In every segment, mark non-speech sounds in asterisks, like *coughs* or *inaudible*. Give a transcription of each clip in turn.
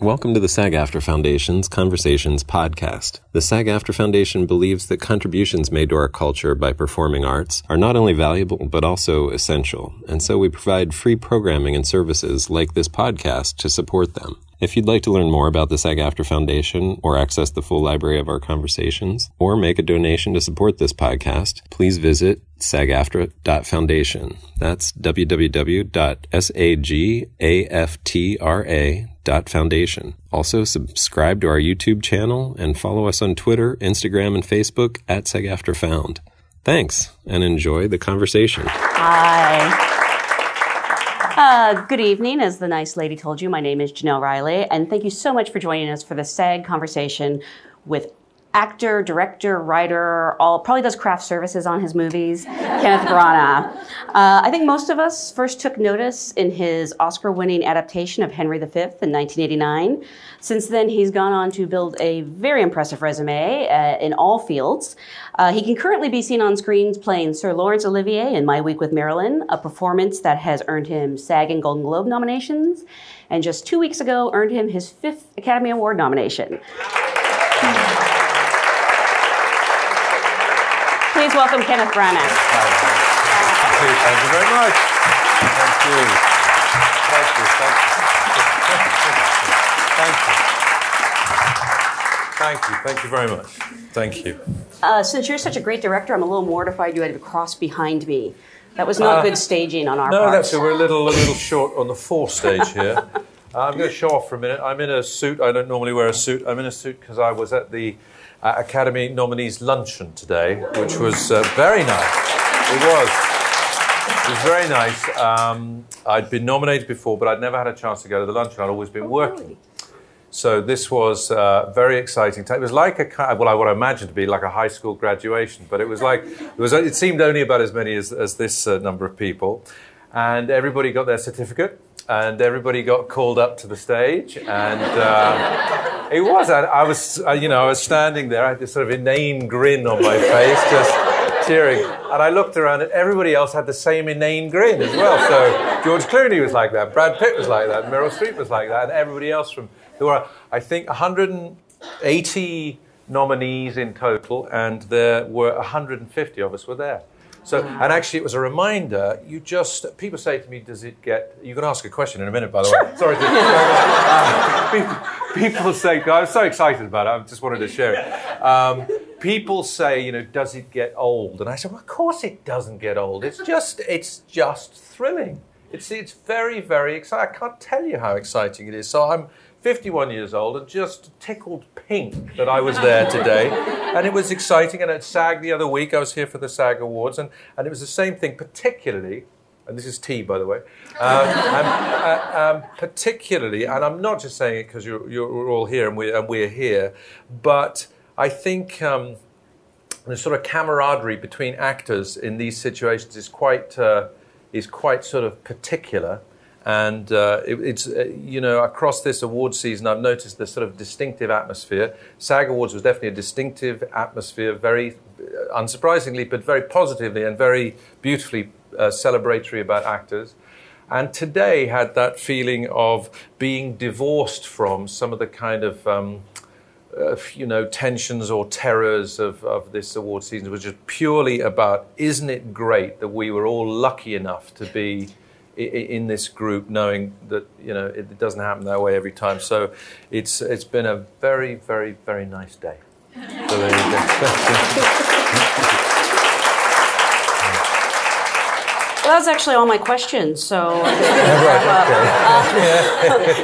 Welcome to the SAG-AFTRA Foundation's Conversations podcast. The SAG-AFTRA Foundation believes that contributions made to our culture by performing arts are not only valuable, but also essential. And so we provide free programming and services like this podcast to support them. If you'd like to learn more about the SAG-AFTRA Foundation or access the full library of our conversations or make a donation to support this podcast, please visit sagaftra.foundation. That's www.sagaftra.foundation foundation. Also, subscribe to our YouTube channel and follow us on Twitter, Instagram, and Facebook at SAGAFTRAFound. Thanks, and enjoy the conversation. Hi. Uh, good evening. As the nice lady told you, my name is Jenelle Riley, and thank you so much for joining us for the SAG conversation with actor, director, writer, all probably does craft services on his movies. Kenneth Branagh. Uh, I think most of us first took notice in his Oscar-winning adaptation of Henry V in 1989. Since then, he's gone on to build a very impressive resume uh, in all fields. Uh, he can currently be seen on screens playing Sir Laurence Olivier in My Week with Marilyn, a performance that has earned him SAG and Golden Globe nominations, and just two weeks ago earned him his fifth Academy Award nomination. Please welcome Kenneth Branagh. Thank you, thank you very much. Thank you. Thank you. Thank you. Thank you. Thank you very much. Thank you. Uh, since you're such a great director, I'm a little mortified you had to cross behind me. That was not uh, good staging on our no, part. No, that's it. We're a little, a little short on the fore stage here. Uh, I'm going to show off for a minute. I'm in a suit. I don't normally wear a suit. I'm in a suit because I was at the uh, Academy nominees luncheon today, which was uh, very nice. It was. It was very nice. Um, I'd been nominated before, but I'd never had a chance to go to the luncheon. I'd always been oh, working. Really? So this was uh, very exciting. It was like a well, I what I imagined to be like a high school graduation, but it was like it was. It seemed only about as many as, as this uh, number of people, and everybody got their certificate and everybody got called up to the stage, and uh, it was. I, I was, uh, you know, I was standing there. I had this sort of inane grin on my face, just cheering. And I looked around, and everybody else had the same inane grin as well. So George Clooney was like that, Brad Pitt was like that, Meryl Streep was like that, and everybody else from there were, I think, 180 nominees in total, and there were 150 of us were there. So, and actually, it was a reminder. You just people say to me, "Does it get?" You can ask a question in a minute, by the sure. way. Sorry. To, uh, *laughs* people, people, say, "I'm so excited about it. I just wanted to share it." Um, people say, "You know, does it get old?" And I said, well, "Of course, it doesn't get old. It's just, it's just thrilling. It's, it's very, very exciting. I can't tell you how exciting it is. So I'm." 51 years old and just tickled pink that I was there today. and it was exciting. And at SAG the other week, I was here for the SAG Awards, and, and it was the same thing, particularly, and this is tea, by the way, um, and, uh, um, particularly, and I'm not just saying it because you're, you're all here and we're, and we're here, but I think um, the sort of camaraderie between actors in these situations is quite, uh, is quite sort of particular. And uh, it, it's, uh, you know, across this award season, I've noticed this sort of distinctive atmosphere. SAG Awards was definitely a distinctive atmosphere, very uh, unsurprisingly, but very positively and very beautifully uh, celebratory about actors. And today had that feeling of being divorced from some of the kind of, um, uh, you know, tensions or terrors of, of this award season, which is purely about, isn't it great that we were all lucky enough to be in this group, knowing that you know it doesn't happen that way every time. So it's it's been a very very very nice day. So there you go. Well, that's actually all my questions. So *laughs* uh, *laughs* uh,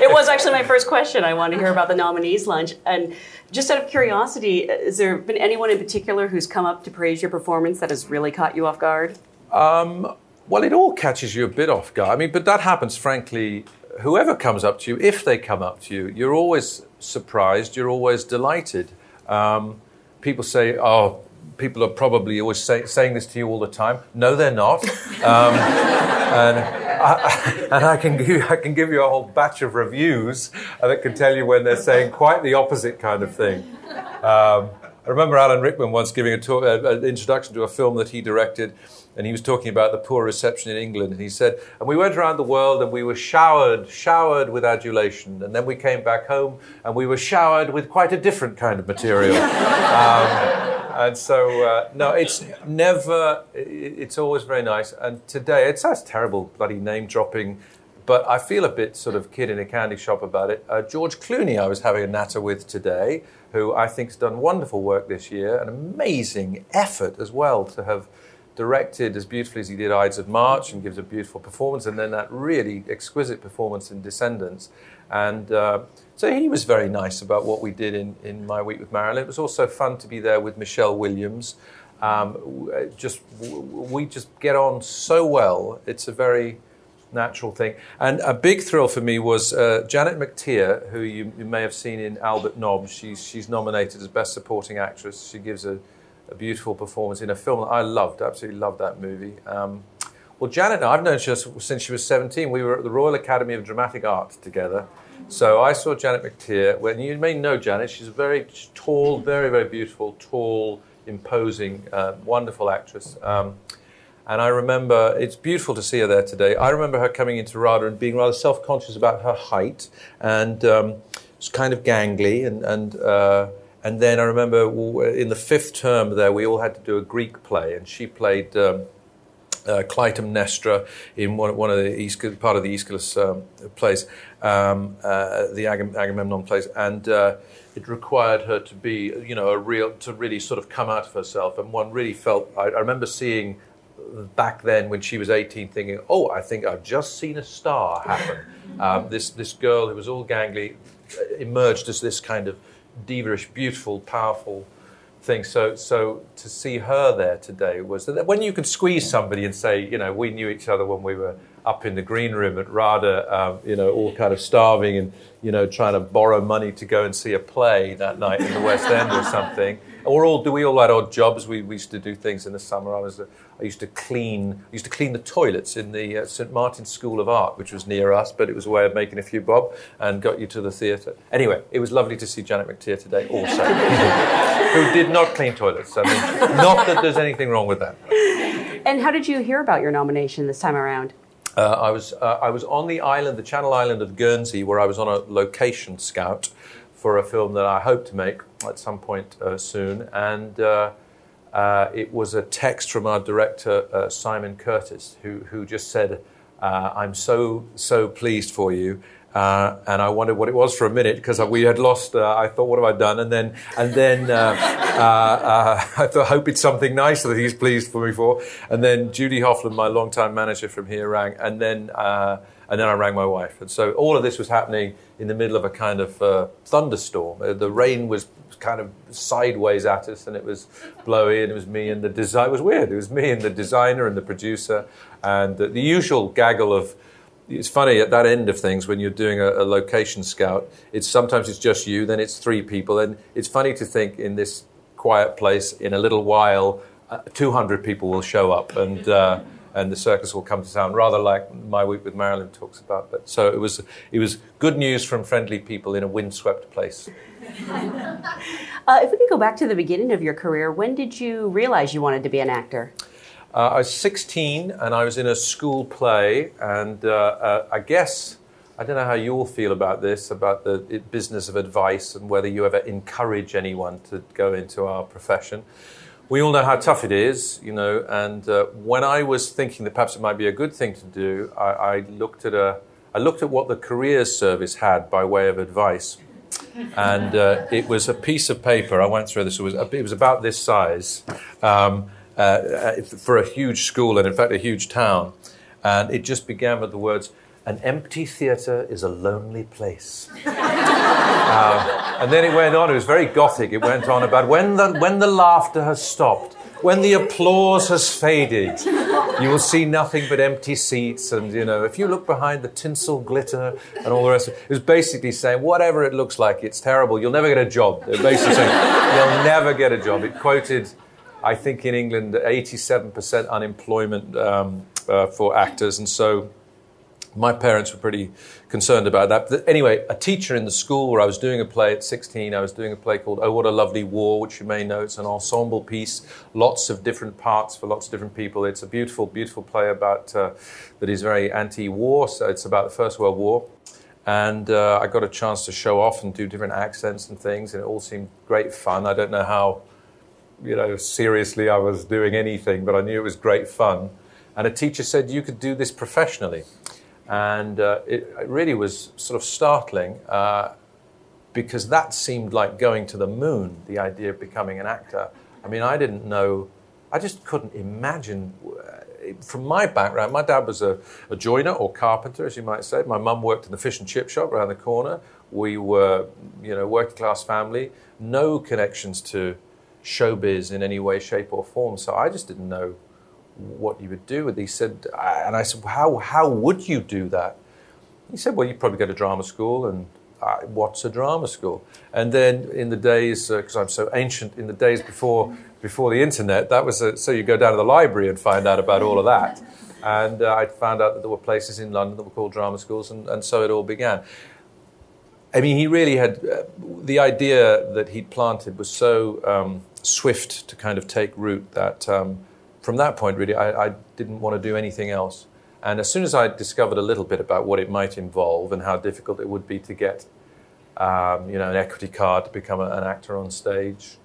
it was actually my first question. I wanted to hear about the nominees lunch, and just out of curiosity, has there been anyone in particular who's come up to praise your performance that has really caught you off guard? Um, well, it all catches you a bit off guard. I mean, but that happens, frankly, whoever comes up to you, if they come up to you, you're always surprised, you're always delighted. Um, people say, oh, people are probably always say, saying this to you all the time. No, they're not. Um, *laughs* and, I, *laughs* and I can, give, I can give you a whole batch of reviews that can tell you when they're saying quite the opposite kind of thing. Um, I remember Alan Rickman once giving a talk, uh, an introduction to a film that he directed, and he was talking about the poor reception in England. And he said, and we went around the world and we were showered, showered with adulation. And then we came back home and we were showered with quite a different kind of material. *laughs* um, and so, uh, no, it's never, it's always very nice. And today, it sounds terrible, bloody name dropping but I feel a bit sort of kid in a candy shop about it. Uh, George Clooney, I was having a natter with today, who I think has done wonderful work this year, an amazing effort as well to have directed as beautifully as he did Ides of March and gives a beautiful performance, and then that really exquisite performance in Descendants. And uh, so he was very nice about what we did in, in My Week with Marilyn. It was also fun to be there with Michelle Williams. Um, just we just get on so well. It's a very natural thing. And a big thrill for me was uh, Janet McTeer, who you, you, may have seen in Albert Nobbs. She's, she's nominated as Best Supporting Actress. She gives a, a beautiful performance in a film that I loved, absolutely loved that movie. Um, well, Janet I've known her since she was 17. We were at the Royal Academy of Dramatic Art together. So I saw Janet McTeer. When you may know Janet, she's a very tall, very, very beautiful, tall, imposing, uh, wonderful actress. Um, and I remember, it's beautiful to see her there today. I remember her coming into RADA and being rather self conscious about her height and um, kind of gangly. And, and, uh, and then I remember in the fifth term there, we all had to do a Greek play, and she played. Um, uh, Clytemnestra in one, one of the part of the Aeschylus um, plays, um, uh, the Agam- Agamemnon plays, and uh, it required her to be, you know, a real to really sort of come out of herself. And one really felt. I, I remember seeing back then when she was 18 thinking, oh, I think I've just seen a star happen. *laughs* Um, this, this girl who was all gangly uh, emerged as this kind of diva-ish, beautiful, powerful thing. So, so to see her there today was that when you could squeeze somebody and say, you know, we knew each other when we were up in the green room at RADA, um, you know, all kind of starving and, you know, trying to borrow money to go and see a play that night in the West End or something. Or all, do we all had odd jobs? We, we used to do things in the summer. I was I used to clean I used to clean the toilets in the uh, St Martin's School of Art, which was near us, but it was a way of making a few bob and got you to the theatre. Anyway, it was lovely to see Janet McTeer today, also, *laughs* who did not clean toilets. I mean, not that there's anything wrong with that. And how did you hear about your nomination this time around? Uh, I was uh, I was on the island, the Channel Island of Guernsey, where I was on a location scout for a film that I hope to make at some point uh, soon, and uh, uh, it was a text from our director, uh, Simon Curtis, who, who just said, uh, I'm so, so pleased for you. Uh, and I wondered what it was for a minute because we had lost. Uh, I thought, what have I done? And then, and then uh, *laughs* I thought, hope it's something nice that he's pleased for me for. And then Judy Hofflund, my longtime manager from here, rang, and then and then I rang my wife. And so all of this was happening in the middle of a kind of uh, thunderstorm. Uh, the rain was kind of sideways at us, and it was blowy, and it was me and the design. It was weird. It was me and the designer and the producer, and the, the usual gaggle of. It's funny at that end of things when you're doing a, a, location scout. It's sometimes it's just you, then it's three people, and it's funny to think in this quiet place in a little while, uh, 200 people will show up, and uh, and the circus will come to town, rather like my week with Marilyn talks about. But so it was, it was good news from friendly people in a windswept place. *laughs* uh, if we could go back to the beginning of your career, when did you realize you wanted to be an actor? Uh, I was 16 and I was in a school play, and uh, uh I guess. I don't know how you all feel about this, about the business of advice and whether you ever encourage anyone to go into our profession we all know how tough it is, you know. And uh, when I was thinking that perhaps it might be a good thing to do, I, I, looked at a, I looked at what the careers service had by way of advice, and uh, it was a piece of paper. I went through this. It was it was about this size um, uh, for a huge school and in fact a huge town, and it just began with the words. An empty theatre is a lonely place. *laughs* Uh, and then it went on, it was very gothic. It went on about when the, when the laughter has stopped, when the applause has faded, you will see nothing but empty seats. And, you know, if you look behind the tinsel glitter and all the rest, it was basically saying, whatever it looks like, it's terrible. You'll never get a job. They're basically saying, you'll never get a job. It quoted, I think in England, 87% unemployment um, uh, for actors. And so my parents were pretty concerned about that. But anyway, a teacher in the school where I was doing a play at 16, I was doing a play called Oh What a Lovely War, which you may know. It's an ensemble piece, lots of different parts for lots of different people. It's a beautiful, beautiful play about uh, that is very anti-war. So it's about the First World War. And uh, I got a chance to show off and do different accents and things, and it all seemed great fun. I don't know how, you know, seriously I was doing anything, but I knew it was great fun. And a teacher said you could do this professionally. And uh, it, really was sort of startling uh, because that seemed like going to the moon, the idea of becoming an actor. I mean, I didn't know, I just couldn't imagine. Uh, from my background, my dad was a, a joiner or carpenter, as you might say. My mum worked in the fish and chip shop around the corner. We were, you know, working class family, no connections to showbiz in any way, shape, or form. So I just didn't know what you would do And He said, and I said, how how would you do that? He said, well, you probably go to drama school, and uh, what's a drama school? And then in the days, because uh, I'm so ancient, in the days before before the internet, that was a, so you go down to the library and find out about all of that. And uh, I found out that there were places in London that were called drama schools, and, and so it all began. I mean, he really had uh, the idea that he'd planted was so um, swift to kind of take root that. Um, from that point, really, I, I didn't want to do anything else. And as soon as I discovered a little bit about what it might involve and how difficult it would be to get, um, you know, an equity card to become a, an actor on stage,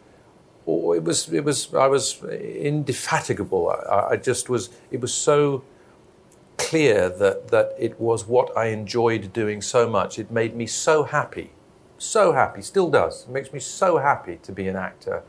or it was, it was, I was indefatigable. I, I, just was. It was so clear that that it was what I enjoyed doing so much. It made me so happy, so happy. Still does. It makes me so happy to be an actor.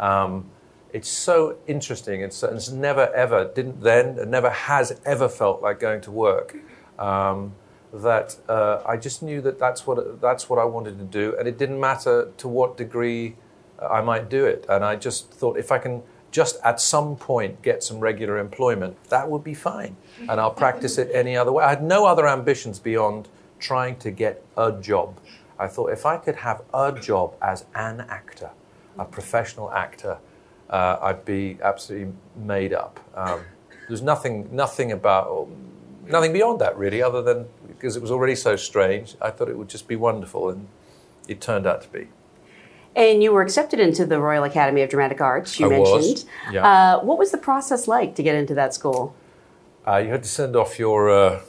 Um, it's so interesting. It's, it's never ever didn't then never has ever felt like going to work. Um, that uh, I just knew that that's what that's what I wanted to do, and it didn't matter to what degree I might do it. And I just thought if I can just at some point get some regular employment, that would be fine, and I'll practice it any other way. I had no other ambitions beyond trying to get a job. I thought if I could have a job as an actor, a professional actor, uh, I'd be absolutely made up. Um, there's nothing, nothing about, nothing beyond that really, other than because it was already so strange. I thought it would just be wonderful, and it turned out to be. And you were accepted into the Royal Academy of Dramatic Arts. You I mentioned. Was. Yeah. Uh, what was the process like to get into that school? Uh, you had to send off your. Uh,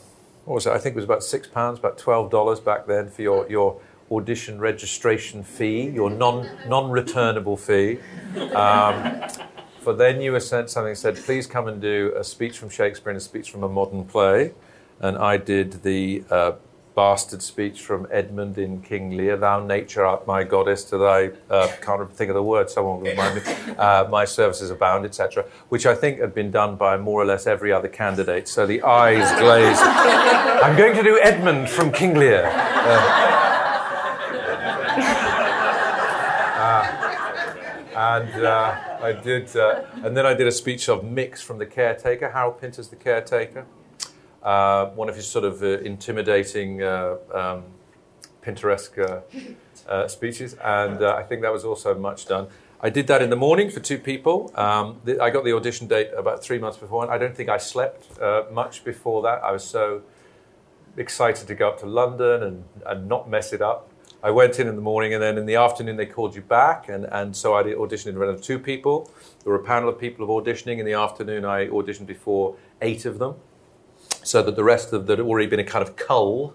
what was it? I think it was about six pounds, about twelve dollars back then for your your audition registration fee, your non non returnable fee. Um, for then you were sent something said, please come and do a speech from Shakespeare and a speech from a modern play. And I did the uh, bastard speech from Edmund in King Lear, Thou nature art my goddess, to thy, uh, can't think of the word, someone will remind me, *laughs* uh, my services abound, etc., which I think had been done by more or less every other candidate. So the eyes glazed. *laughs* I'm going to do Edmund from King Lear. Uh, and uh, I did, uh, and then I did a speech of Mick's from the caretaker. Harold Pinter's the caretaker. Uh, one of his sort of uh, intimidating, uh, um, Pinteresque uh, speeches, and I think that was also much done. I did that in the morning for two people. Um, the, I got the audition date about three months before, and I don't think I slept much before that. I was so excited to go up to London and, and not mess it up. I went in in the morning, and then in the afternoon they called you back, and, and so I auditioned in front of two people. There were a panel of people of auditioning. In the afternoon, I auditioned before eight of them, so that the rest of that had already been a kind of cull,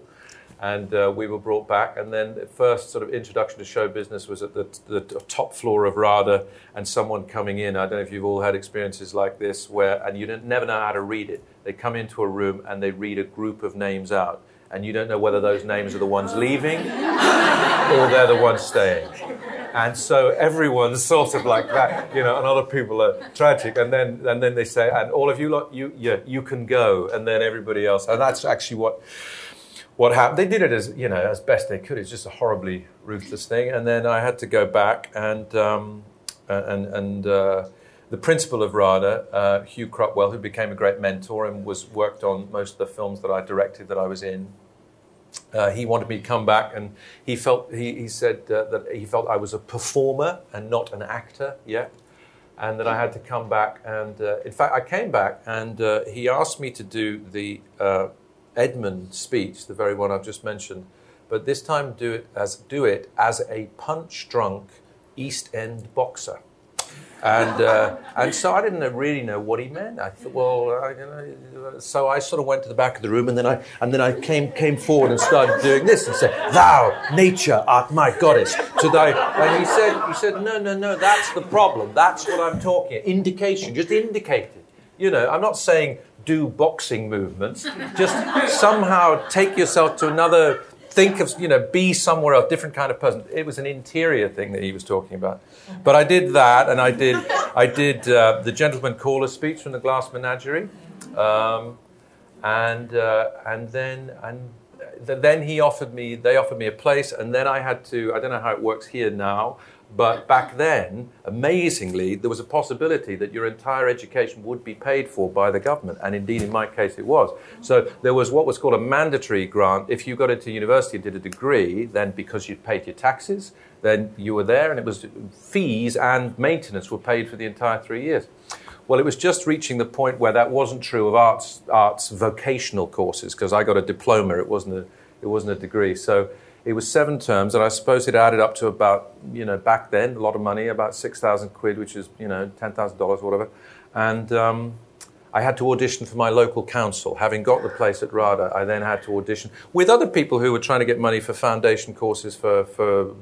and uh, we were brought back. And then the first sort of introduction to show business was at the, the top floor of RADA, and someone coming in. I don't know if you've all had experiences like this, where and you never know how to read it. They come into a room and they read a group of names out and you don't know whether those names are the ones leaving or they're the ones staying. And so everyone's *laughs* sort of like that, you know, and other people are tragic. And then, and then they say, and all of you, lot, you, yeah, you can go. And then everybody else. And that's actually what, what happened. They did it as, you know, as best they could. It's just a horribly ruthless thing. And then I had to go back and, um, and, and, uh, the principal of RADA, uh, Hugh Cruttwell, who became a great mentor and was worked on most of the films that I directed that I was in. Uh, he wanted me to come back, and he felt he, he said uh, that he felt I was a performer and not an actor yet, and that I had to come back. And uh, in fact, I came back, and uh, he asked me to do the uh, Edmund speech, the very one I've just mentioned, but this time do it as do it as a punch drunk East End boxer. And, uh, and so I didn't really know what he meant. I thought, well, I, you know, so I sort of went to the back of the room, and then I and then I came came forward and started doing this and said, "Thou, nature, art my goddess." To thy, and he said, he said, "No, no, no, that's the problem. That's what I'm talking. Indication, just indicate it. You know, I'm not saying do boxing movements. Just somehow take yourself to another think of, you know, be somewhere else, different kind of person. It was an interior thing that he was talking about. But I did that, and I did, I did uh, the gentleman caller speech from the Glass Menagerie, um, and uh, and then and then he offered me, they offered me a place, and then I had to. I don't know how it works here now. But back then, amazingly, there was a possibility that your entire education would be paid for by the government, and indeed, in my case, it was. So there was what was called a mandatory grant. If you got into university and did a degree, then because you'd paid your taxes, then you were there, and it was fees and maintenance were paid for the entire three years. Well, it was just reaching the point where that wasn't true of arts, arts vocational courses because I got a diploma. It wasn't a, it wasn't a degree. So it was seven terms, and I suppose it added up to about, you know, back then, a lot of money, about 6,000 quid, which is, you know, $10,000 or whatever. And um, I had to audition for my local council. Having got the place at RADA, I then had to audition with other people who were trying to get money for foundation courses, for, for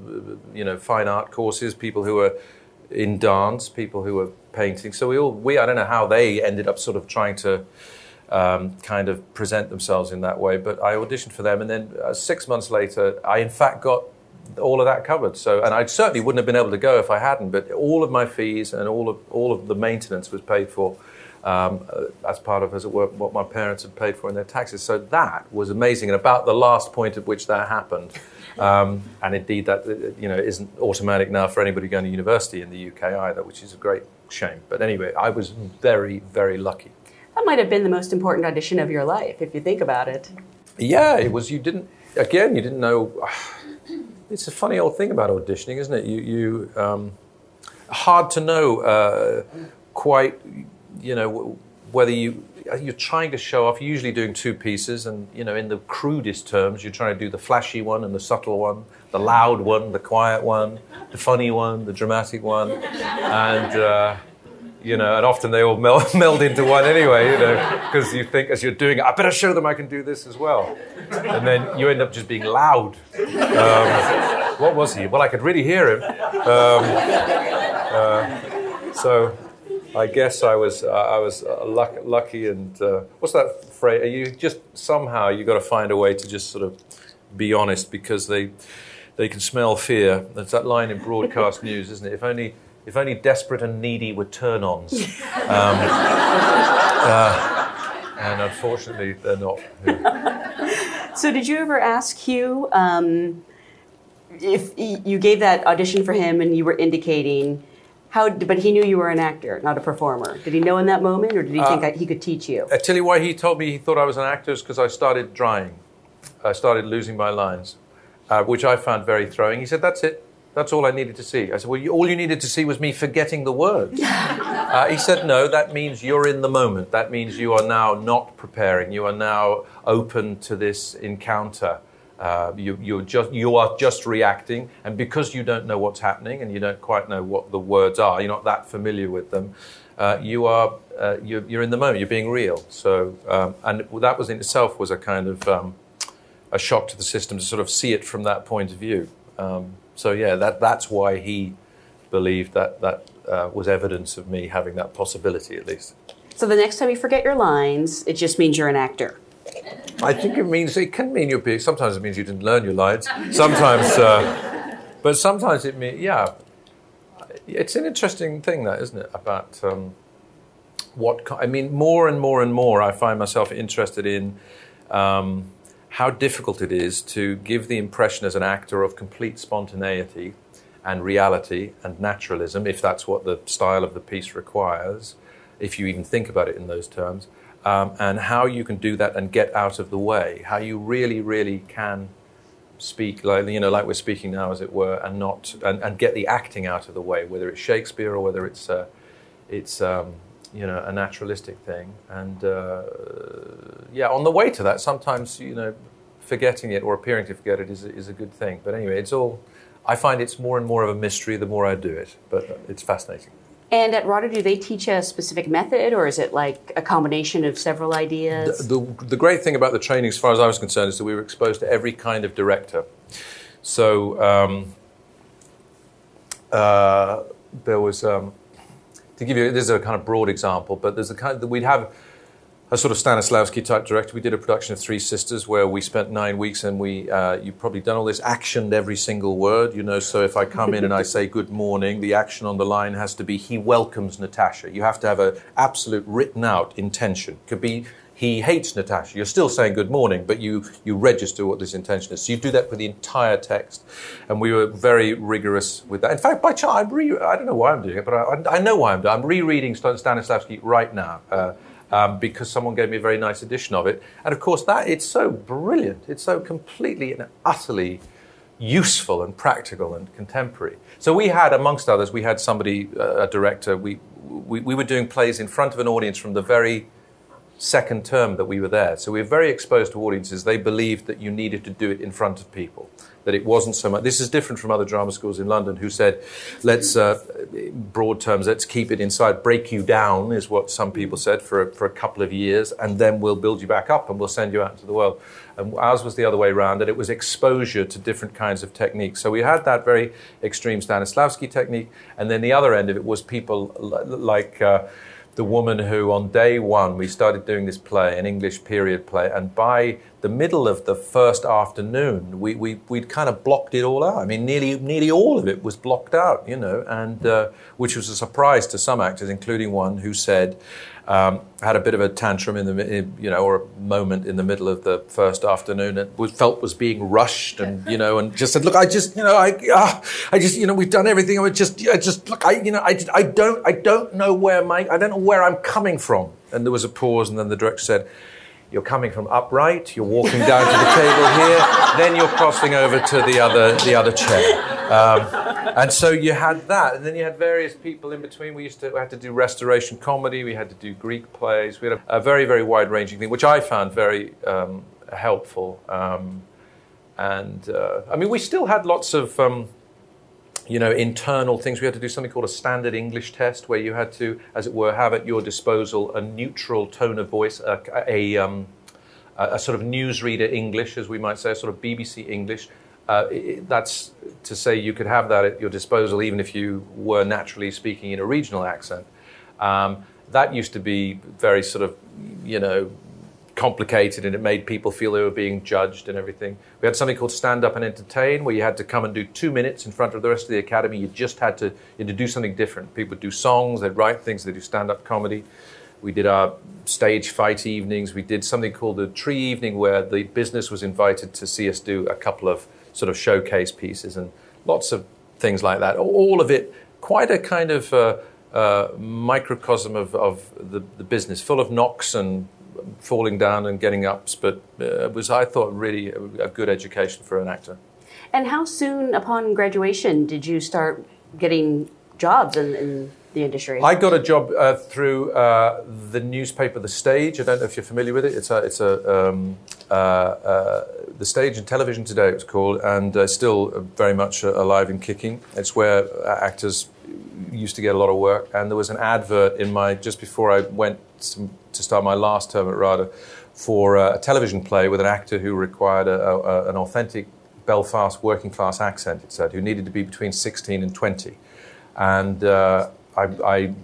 you know, fine art courses, people who were in dance, people who were painting. So we all, we, I don't know how they ended up sort of trying to um, kind of present themselves in that way. But I auditioned for them, and then uh, six months later, I in fact got all of that covered. So, and I certainly wouldn't have been able to go if I hadn't. But all of my fees and all of all of the maintenance was paid for. Um, uh, as part of, as it were, what my parents had paid for in their taxes. So that was amazing, and about the last point at which that happened, um, and indeed that uh, you know isn't automatic now for anybody going to university in the UK either, which is a great shame. But anyway, I was very, very lucky. That might have been the most important audition of your life, if you think about it. Yeah, it was. You didn't. Again, you didn't know. It's a funny old thing about auditioning, isn't it? You, you um, hard to know uh, quite. You know whether you you're trying to show off. You're usually doing two pieces, and you know, in the crudest terms, you're trying to do the flashy one and the subtle one, the loud one, the quiet one, the funny one, the dramatic one, and. Uh, you know, and often they all meld, *laughs* meld into one anyway, you know, because you think as you're doing it, I better show them I can do this as well. And then you end up just being loud. Um, what was he? Well, I could really hear him. Um, uh, so I guess I was, uh, I was uh, luck, lucky and, uh, what's that phrase? You just somehow you've got to find a way to just sort of be honest because they, they can smell fear. That's that line in broadcast news, isn't it? If only if only desperate and needy were turn ons. *laughs* Um, uh, and unfortunately, they're not. so, did you ever ask Hugh um, if you gave that audition for him and you were indicating? How, but he knew you were an actor, not a performer. Did he know in that moment, or did he uh, think he could teach you? I tell you why he told me he thought I was an actor is because I started drying. I started losing my lines, uh, which I found very throwing. He said, "That's it. That's all I needed to see. I said, Well, you, all you needed to see was me forgetting the words. *laughs* uh, he said, No, that means you're in the moment. That means you are now not preparing. You are now open to this encounter. Uh, you, you're just, you are just reacting. And because you don't know what's happening and you don't quite know what the words are, you're not that familiar with them, uh, you are, uh, you're, you're, in the moment, you're being real. So, um, and that was in itself was a kind of um, a shock to the system to sort of see it from that point of view. Um, so yeah, that, that's why he believed that that uh, was evidence of me having that possibility at least. So the next time you forget your lines, it just means you're an actor. I think it means it can mean you're being. Sometimes it means you didn't learn your lines. Sometimes, uh, but sometimes it means yeah. It's an interesting thing, that isn't it? About um, what I mean, more and more and more, I find myself interested in. Um, how difficult it is to give the impression as an actor of complete spontaneity and reality and naturalism, if that's what the style of the piece requires, if you even think about it in those terms, um, and how you can do that and get out of the way, how you really, really can speak like you know like we're speaking now as it were and not and, and get the acting out of the way whether it's shakespeare or whether it's uh, it's um, you know, a naturalistic thing. And uh, yeah, on the way to that, sometimes you know, forgetting it or appearing to forget it is a, is a good thing. But anyway, it's all. I find it's more and more of a mystery the more I do it, but it's fascinating. And at RADA, do they teach a specific method, or is it like a combination of several ideas? The, the, the, great thing about the training, as far as I was concerned, is that we were exposed to every kind of director. So um, uh, there was, um, to give you, this is a kind of broad example, but there's a kind of, we'd have a sort of Stanislavski type director. We did a production of Three Sisters where we spent nine weeks and we, uh, you've probably done all this, actioned every single word, you know. So if I come in and I say good morning, the action on the line has to be he welcomes Natasha. You have to have an absolute written out intention. Could be he hates Natasha. You're still saying good morning, but you, you register what this intention is. So you do that for the entire text. And we were very rigorous with that. In fact, by chance, re- I don't know why I'm doing it, but I, I know why I'm doing it. I'm rereading Stanislavski right now. Uh, um, because someone gave me a very nice edition of it. And of course, that it's so brilliant. It's so completely and utterly useful and practical and contemporary. So we had, amongst others, we had somebody, uh, a director. We, we we were doing plays in front of an audience from the very second term that we were there. So we were very exposed to audiences. They believed that you needed to do it in front of people that it wasn't so much. This is different from other drama schools in London who said, let's, uh, broad terms, let's keep it inside, break you down, is what some people said for, for a couple of years, and then we'll build you back up and we'll send you out into the world. And ours was the other way around, and it was exposure to different kinds of techniques. So we had that very extreme Stanislavski technique, and then the other end of it was people like. Uh, the woman who, on day one, we started doing this play, an English period play, and by the middle of the first afternoon, we, we, we'd kind of blocked it all out. I mean, nearly, nearly all of it was blocked out, you know, and uh, which was a surprise to some actors, including one who said, um, had a bit of a tantrum in the you know or a moment in the middle of the first afternoon and was, felt was being rushed and you know and just said look I just you know I uh, I just you know we've done everything I just I just look I you know I, I don't I don't know where my I don't know where I'm coming from and there was a pause and then the director said you're coming from upright, you're walking down to the table here, then you're crossing over to the other, the other chair. Um, and so you had that, and then you had various people in between. We used to we had to do restoration comedy, we had to do Greek plays. We had a, a very, very wide ranging thing, which I found very um, helpful. Um, and uh, I mean, we still had lots of um, you know, internal things. We had to do something called a standard English test, where you had to, as it were, have at your disposal a neutral tone of voice, a, a, um, a sort of newsreader English, as we might say, a sort of BBC English. Uh, it, that's to say you could have that at your disposal, even if you were naturally speaking in a regional accent. Um, that used to be very sort of, you know, complicated and it made people feel they were being judged and everything. We had something called Stand Up and Entertain, where you had to come and do two minutes in front of the rest of the academy. You just had to, you had to do something different. People do songs, they'd write things, they'd do stand up comedy. We did our stage fight evenings. We did something called the Tree Evening, where the business was invited to see us do a couple of sort of showcase pieces and lots of things like that. All of it quite a kind of uh, uh, microcosm of, of the, the, business, full of knocks and falling down and getting ups, but uh, it was, I thought, really a, a good education for an actor. And how soon upon graduation did you start getting jobs in, in the industry? I got a job uh, through uh, the newspaper The Stage. I don't know if you're familiar with it. It's a, it's a um, uh, uh The Stage and Television Today, it's called, and uh, still very much alive and kicking. It's where actors used to get a lot of work. And there was an advert in my, just before I went to start my last term at RADA for a television play with an actor who required a, a, an authentic Belfast working class accent, it said, who needed to be between 16 and 20. And uh, I, I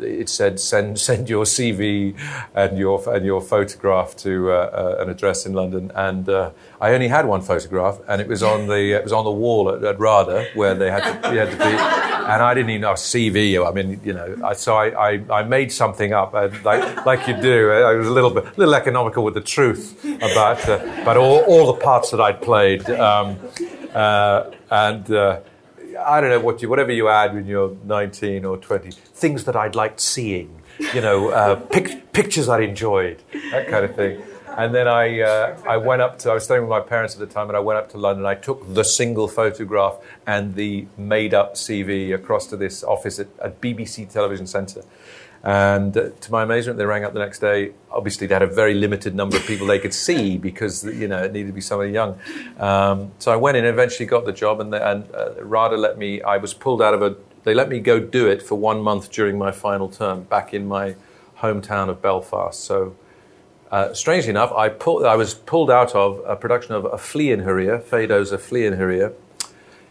it said send send your CV and your and your photograph to uh, uh, an address in London. And uh, I only had one photograph, and it was on the it was on the wall at, at RADA where they had to, had to be. And I didn't even know CV. I mean, you know, I, so I, I, I, made something up, uh, like like you do. I was a little bit a little economical with the truth about uh, about all, all the parts that I'd played, um, uh, and I don't know what you, whatever you add when you're 19 or 20, things that I'd liked seeing, you know, uh, *laughs* pic- pictures I'd enjoyed, that kind of thing. And then I, uh, I went up to, I was staying with my parents at the time, and I went up to London. I took the single photograph and the made up CV across to this office at, at BBC Television Centre. And uh, to my amazement, they rang up the next day. Obviously, they had a very limited number of people they could see *laughs* because you know it needed to be somebody young. Um, so I went in, and eventually got the job, and, the, and uh, RADA let me. I was pulled out of a. They let me go do it for one month during my final term back in my hometown of Belfast. So. Uh, strangely enough, I, pull, I was pulled out of a production of A Flea in Ear, Feydeau's A Flea in Ear,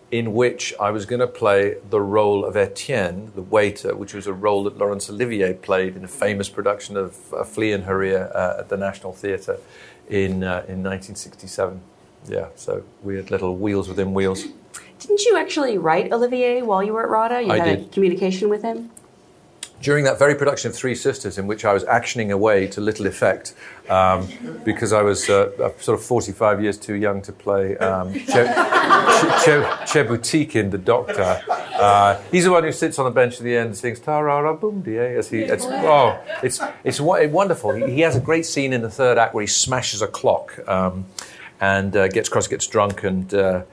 in which I was going to play the role of Etienne, the waiter, which was a role that Laurence Olivier played in a famous production of A Flea in Her Ear uh, at the National Theatre in, uh, in 1967. Yeah, so weird little wheels within wheels. Didn't you actually write Olivier while you were at RADA? You I had did. a communication with him? During that very production of Three Sisters, in which I was actioning away to little effect, um, because I was uh, uh, sort of 45 years too young to play um, *laughs* che- che- che- the doctor. Uh, he's the one who sits on the bench at the end and sings "Ta ra ra boom die." As he, it's, oh, it's it's wonderful. He, he has a great scene in the third act where he smashes a clock um, and uh, gets cross, gets drunk, and uh,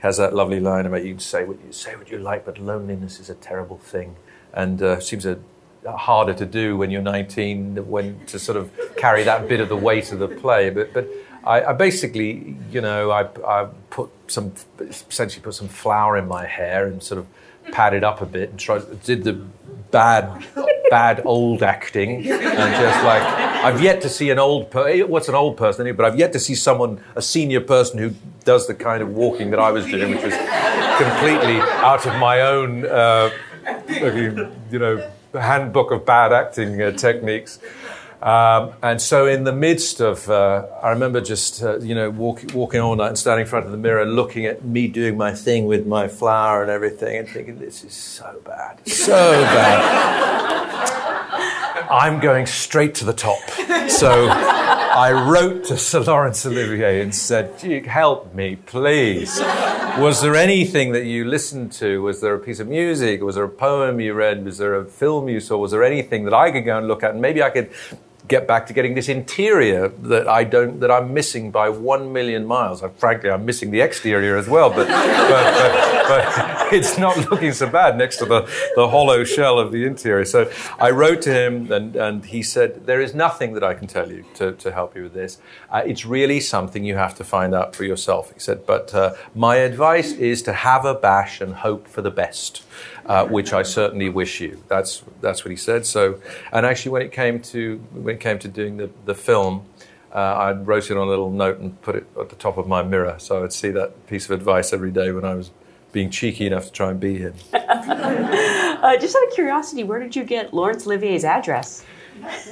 has that lovely line about you can say what you say what you like, but loneliness is a terrible thing, and uh, seems a harder to do when you're 19 when to sort of carry that bit of the weight of the play. But but I, I basically you know I, I put some essentially put some flour in my hair and sort of padded up a bit and tried did the bad bad old acting. And just like I've yet to see an old per- what's an old person anyway, but I've yet to see someone a senior person who does the kind of walking that I was doing which was completely out of my own uh, you know handbook of bad acting uh, techniques. Um, and so, in the midst of, uh, I remember just uh, you know walk, walking all night and standing in front of the mirror, looking at me doing my thing with my flower and everything, and thinking, "This is so bad, so bad." *laughs* I'm going straight to the top. So I wrote to Sir Laurence Olivier and said, "Gee, help me, please. Was there anything that you listened to? Was there a piece of music? Was there a poem you read? Was there a film you saw? Was there anything that I could go and look at? And maybe I could get back to getting this interior that I don't that I'm missing by one million miles. I, frankly, I'm missing the exterior as well, but, but, but, but *laughs* it's not looking so bad next to the, the hollow shell of the interior. So I wrote to him, and, and he said, "There is nothing that I can tell you to, to help you with this. Uh, it's really something you have to find out for yourself." He said, "But uh, my advice is to have a bash and hope for the best." Uh, which I certainly wish you. That's that's what he said. So, and actually, when it came to when it came to doing the the film, uh, I wrote it on a little note and put it at the top of my mirror, so I'd see that piece of advice every day when I was being cheeky enough to try and be him. *laughs* Uh, just out of curiosity, where did you get Laurence Olivier's address?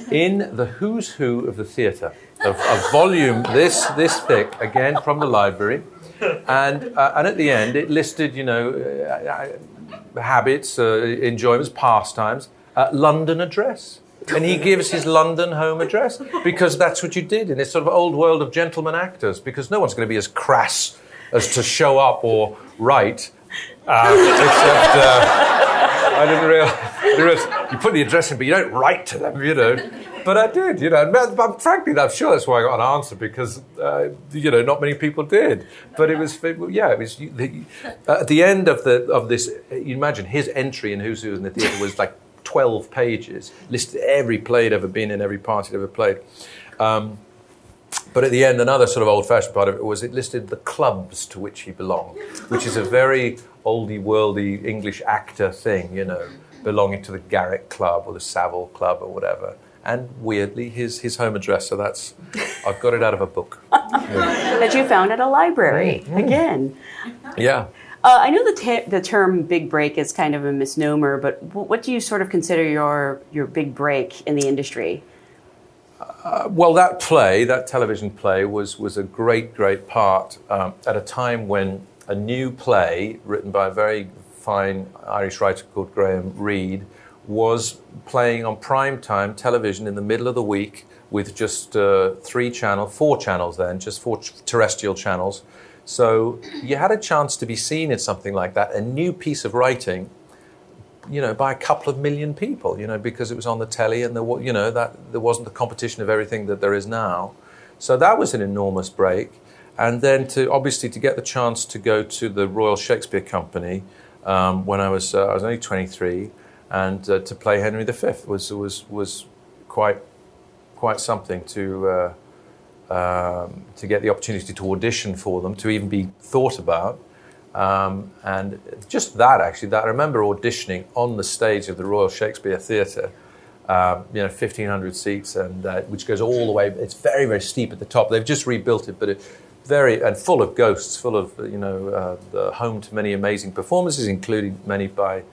In the who's who of the theatre, a, a volume this this thick, again from the library, and uh, and at the end it listed, you know. Uh, habits, uh, enjoyments, pastimes, uh, London address. And he gives his London home address because that's what you did in this sort of old world of gentleman actors because no one's going to be as crass as to show up or write. Uh, except uh, I didn't realize, you put the address in, but you don't write to them, you know. But I did, you know. And, frankly, I'm sure that's why I got an answer because, uh, you know, not many people did. But it was, yeah, it was the, at the end of the of this. You imagine his entry in Who's Who in the theatre was like 12 pages, listed every play he'd ever been in, every part he'd ever played. Um, but at the end, another sort of old-fashioned part of it was it listed the clubs to which he belonged, which is a very oldie worldy English actor thing, you know, belonging to the Garrick Club or the Savile Club or whatever and weirdly his, his home address. So that's I've got it out of a book yeah. *laughs* that you found at a library mm-hmm. again. Yeah. Uh, I know the, te- the term "big break" is kind of a misnomer, but what do you sort of consider your your big break in the industry? Uh, well, that play, that television play, was was a great, great part um, at a time when a new play written by a very fine Irish writer called Graham Reid was playing on prime time television in the middle of the week with just uh, three channels, four channels then, just four terrestrial channels. So you had a chance to be seen in something like that, a new piece of writing, you know, by a couple of million people, you know, because it was on the telly and there, you know, that there wasn't the competition of everything that there is now. So that was an enormous break. And then to obviously to get the chance to go to the Royal Shakespeare Company um, when I was uh, I was only 23 and uh, to play Henry V was was was quite quite something to. Uh, um, to get the opportunity to audition for them, to even be thought about, um, and just that actually, that I remember auditioning on the stage of the Royal Shakespeare Theatre, um, you know, 1,500 seats, and uh, which goes all the way. It's very, very steep at the top. They've just rebuilt it, but it very and full of ghosts, full of you know, uh, the home to many amazing performances, including many by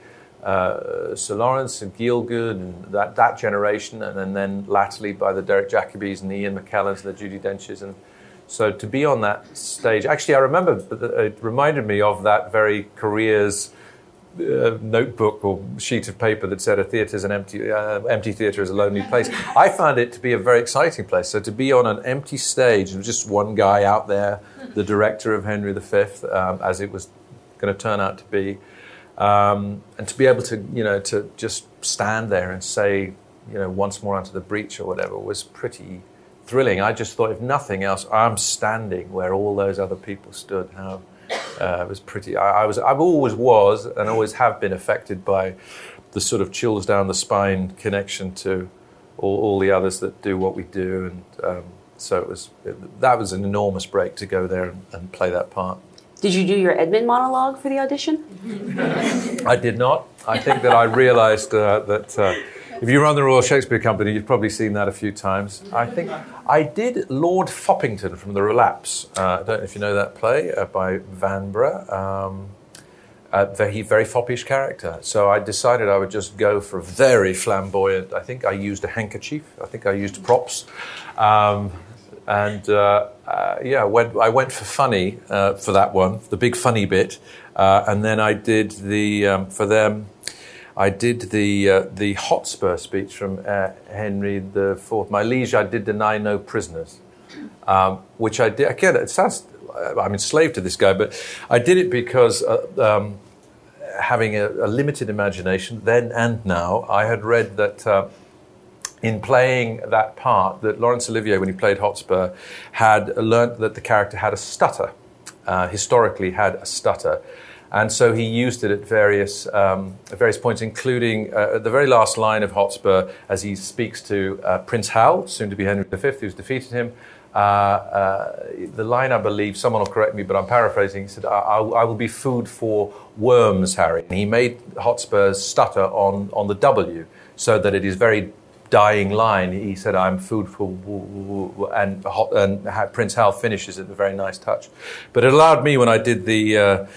uh, Sir Laurence and Gielgud and that, that generation, and, and then latterly by the Derek Jacobys and the Ian McKellens and the Judi Denches. And so to be on that stage, actually, I remember it reminded me of that very careers. Uh, notebook or sheet of paper that said a theatre is an empty, uh, empty theatre is a lonely place. I found it to be a very exciting place. So to be on an empty stage and just one guy out there, the director of Henry V, um, as it was going to turn out to be, um, and to be able to, you know, to just stand there and say, you know, once more onto the breach or whatever was pretty thrilling. I just thought, if nothing else, I'm standing where all those other people stood. How uh, it was pretty. I, I was, I've always was, and always have been affected by the sort of chills down the spine connection to all, all the others that do what we do, and um, so it was. It, that was an enormous break to go there and, and play that part. Did you do your Edmund monologue for the audition? *laughs* I did not. I think that I realised uh, that uh, if you run the Royal Shakespeare Company, you've probably seen that a few times. I think I did Lord Foppington from The Relapse. Uh, I don't know if you know that play uh, by Vanbrugh. Um, a very, very foppish character. So I decided I would just go for a very flamboyant. I think I used a handkerchief. I think I used props. Um, and uh, uh, yeah, went, I went for funny uh, for that one, the big funny bit, uh, and then I did the um, for them. I did the uh, the Hotspur speech from uh, Henry IV. My liege, I did deny no prisoners, um, which I did. Again, it sounds I'm enslaved to this guy, but I did it because. Um, having a, a, limited imagination then and now, I had read that in playing that part that Laurence Olivier, when he played Hotspur, had learnt that the character had a stutter, uh, historically had a stutter. And so he used it at various, um, at various points, including uh, at the very last line of Hotspur as he speaks to uh, Prince Hal, soon to be Henry V, who's defeated him. Uh, uh, the line, I believe, someone will correct me, but I'm paraphrasing. He said, I, I, will be food for worms, Harry. And he made Hotspur's stutter on, on the W so that it is very dying line, he said, "I'm food for," and, and Prince Hal finishes it with a very nice touch. But it allowed me when I did the. Uh,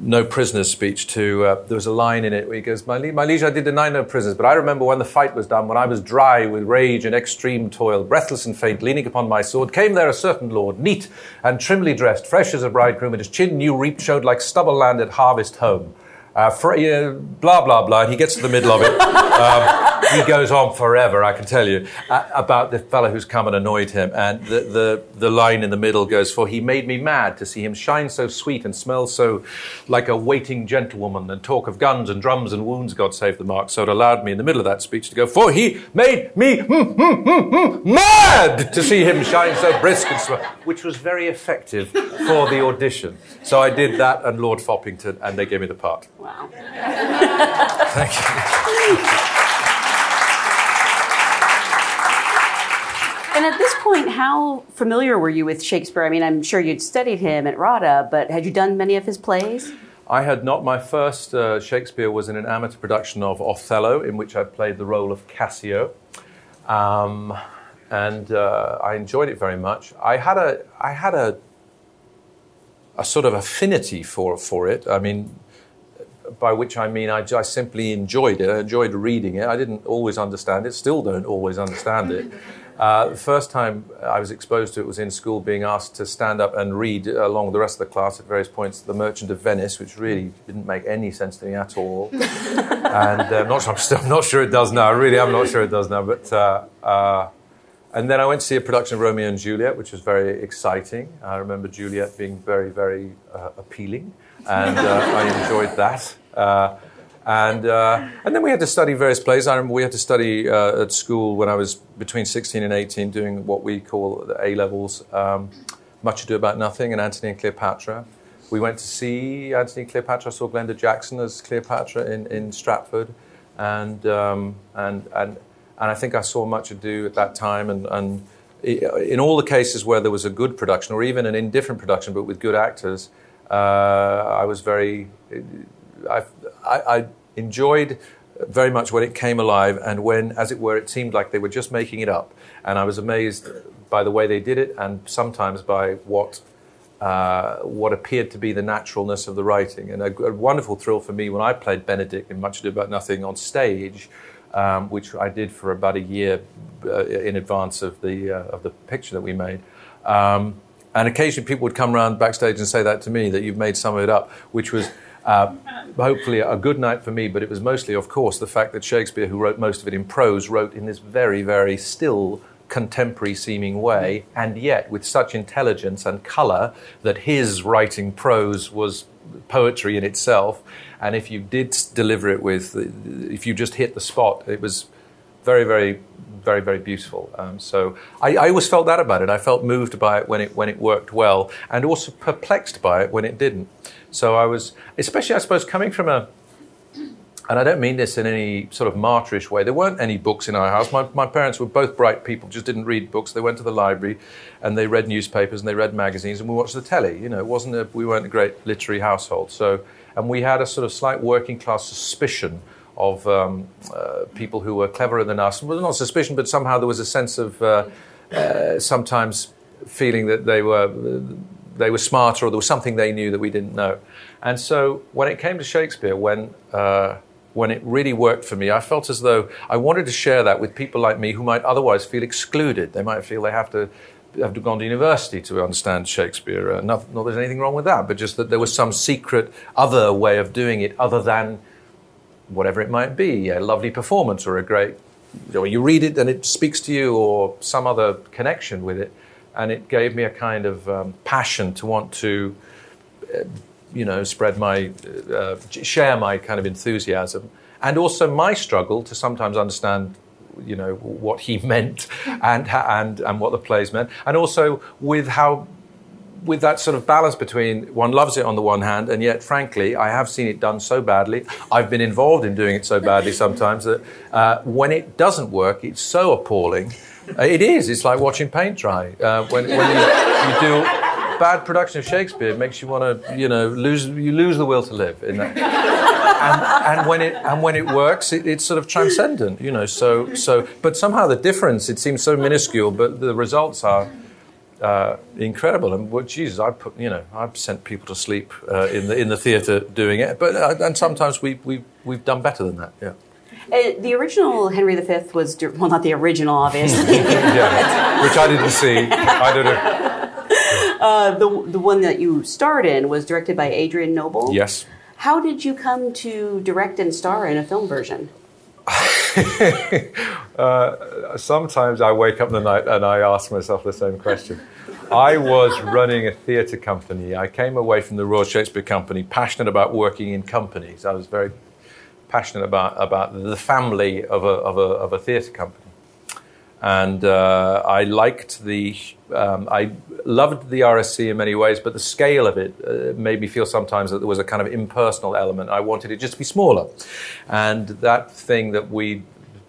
no prisoners speech to uh, there was a line in it where he goes my, my liege i did deny no prisoners but i remember when the fight was done when i was dry with rage and extreme toil breathless and faint leaning upon my sword came there a certain lord neat and trimly dressed fresh as a bridegroom and his chin new reaped showed like stubble land at harvest home. Uh, for, uh, blah blah blah and he gets to the middle of it. *laughs* Um, he goes on forever, I can tell you, uh, about the fellow who's come and annoyed him. And the, the, the line in the middle goes, For he made me mad to see him shine so sweet and smell so like a waiting gentlewoman and talk of guns and drums and wounds, God save the mark. So it allowed me in the middle of that speech to go, For he made me mm, mm, mm, mad to see him shine so brisk and smell, which was very effective for the audition. So I did that and Lord Foppington, and they gave me the part. Wow. *laughs* Thank you. *laughs* And at this point, how familiar were you with Shakespeare? I mean, I'm sure you'd studied him at RADA, but had you done many of his plays? I had not. My first uh, Shakespeare was in an amateur production of Othello, in which I played the role of Cassio. Um, and uh, I enjoyed it very much. I had a, I had a, a sort of affinity for, for it. I mean, by which I mean I, I simply enjoyed it. I enjoyed reading it. I didn't always understand it, still don't always understand it. Uh, the first time I was exposed to it was in school, being asked to stand up and read along with the rest of the class at various points The Merchant of Venice, which really didn't make any sense to me at all. *laughs* and uh, I'm, not sure, I'm, still, I'm not sure it does now. Really, I'm not sure it does now. But uh, uh, and then I went to see a production of Romeo and Juliet, which was very exciting. I remember Juliet being very, very uh, appealing, and I enjoyed that. And, uh, and then we had to study various plays. I remember we had to study uh, at school when I was between 16 and 18 doing what we call the A levels um, Much Ado About Nothing and Antony and Cleopatra. We went to see Antony and Cleopatra. I saw Glenda Jackson as Cleopatra in, in Stratford. and um, and and and I think I saw Much Ado at that time, and and in all the cases where there was a good production, or even an indifferent production, but with good actors, uh, I was very, I, I, I enjoyed very much when it came alive and when, as it were, it seemed like they were just making it up. And I was amazed by the way they did it and sometimes by what, uh, what appeared to be the naturalness of the writing. And a, a, wonderful thrill for me when I played Benedick in Much Ado About Nothing on stage, um, which I did for about a year uh, in advance of the, uh, of the picture that we made. Um, and occasionally people would come around backstage and say that to me, that you've made some of it up, which was uh, hopefully a good night for me, but it was mostly, of course, the fact that Shakespeare, who wrote most of it in prose, wrote in this very, very still contemporary seeming way, and yet with such intelligence and colour that his writing prose was poetry in itself. And if you did deliver it with, if you just hit the spot, it was very, very, very, very beautiful. Um, so I, I, always felt that about it. I felt moved by it when it when it worked well, and also perplexed by it when it didn't. So I was, especially I suppose, coming from a, and I don't mean this in any sort of martyrish way. There weren't any books in our house. My, my parents were both bright people, just didn't read books. They went to the library and they read newspapers and they read magazines and we watched the telly. You know, it wasn't a, we weren't a great literary household. So, and we had a sort of slight working class suspicion of um, uh, people who were cleverer than us. Well, not suspicion, but somehow there was a sense of uh, uh, sometimes feeling that they were they were smarter or there was something they knew that we didn't know. And so when it came to Shakespeare, when uh, when it really worked for me, I felt as though I wanted to share that with people like me who might otherwise feel excluded. They might feel they have to have to gone to university to understand Shakespeare. Uh, not, not there's anything wrong with that, but just that there was some secret other way of doing it other than whatever it might be, a lovely performance or a great, know, you read it and it speaks to you or some other connection with it and it gave me a kind of um, passion to want to, uh, you know, spread my, uh, share my kind of enthusiasm, and also my struggle to sometimes understand, you know, what he *laughs* meant and and and what the plays meant, and also with how. With that sort of balance between one loves it on the one hand, and yet, frankly, I have seen it done so badly. I've been involved in doing it so badly sometimes that uh, when it doesn't work, it's so appalling it is. It's like watching paint dry. Uh, when, when you, you, do bad production of Shakespeare, it makes you want to, you know, lose you lose the will to live. In that. And, and when it and when it works, it, it's sort of transcendent, you know. So so, but somehow the difference it seems so minuscule, but the results are. Uh, incredible, and well, Jesus, I put you know I've sent people to sleep uh, in the in the theatre doing it, but uh, and sometimes we we we've done better than that, yeah. Uh, the original Henry V was well, not the original, obviously. *laughs* yeah, which I didn't see. I don't know. *laughs* Uh, the the one that you starred in was directed by Adrian Noble. Yes. How did you come to direct and star in a film version? *laughs* uh, sometimes I wake up in the night and I ask myself the same question. I was running a theatre company. I came away from the Royal Shakespeare Company passionate about working in companies. I was very passionate about, about the family of a, of a, of a theatre company. And uh, I liked the, um, I loved the RSC in many ways, but the scale of it uh, made me feel sometimes that there was a kind of impersonal element. I wanted it just to be smaller. And that thing that we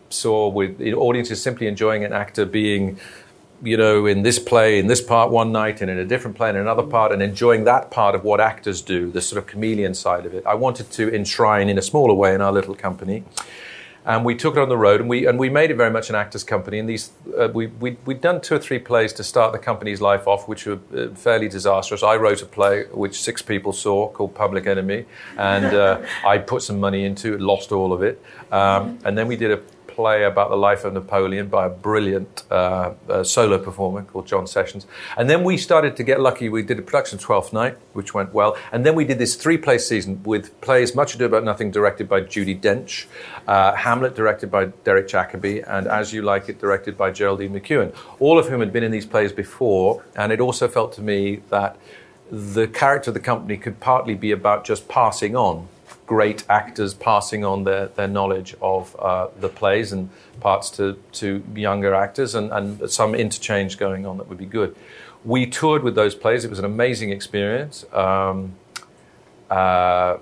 saw with audiences simply enjoying an actor being you know, in this play, in this part one night, and in a different play in another part, and enjoying that part of what actors do, the sort of chameleon side of it. I wanted to enshrine in a smaller way in our little company. And we took it on the road, and we and we made it very much an actors' company. And these, uh, we we we'd done two or three plays to start the company's life off, which were uh, fairly disastrous. I wrote a play which six people saw called Public Enemy, and uh, *laughs* I put some money into it, lost all of it. Um, and then we did a play about the life of Napoleon by a brilliant uh, uh, solo performer called John Sessions. And then we started to get lucky. We did a production Twelfth Night, which went well. And then we did this three play season with plays Much Ado About Nothing, directed by Judi Dench, uh, Hamlet, directed by Derek Jacobi, and As You Like It, directed by Geraldine McEwan, all of whom had been in these plays before. And it also felt to me that the character of the company could partly be about just passing on great actors passing on their, their knowledge of uh, the plays and parts to, to younger actors and, and some interchange going on that would be good. We toured with those plays. It was an amazing experience. Um, uh,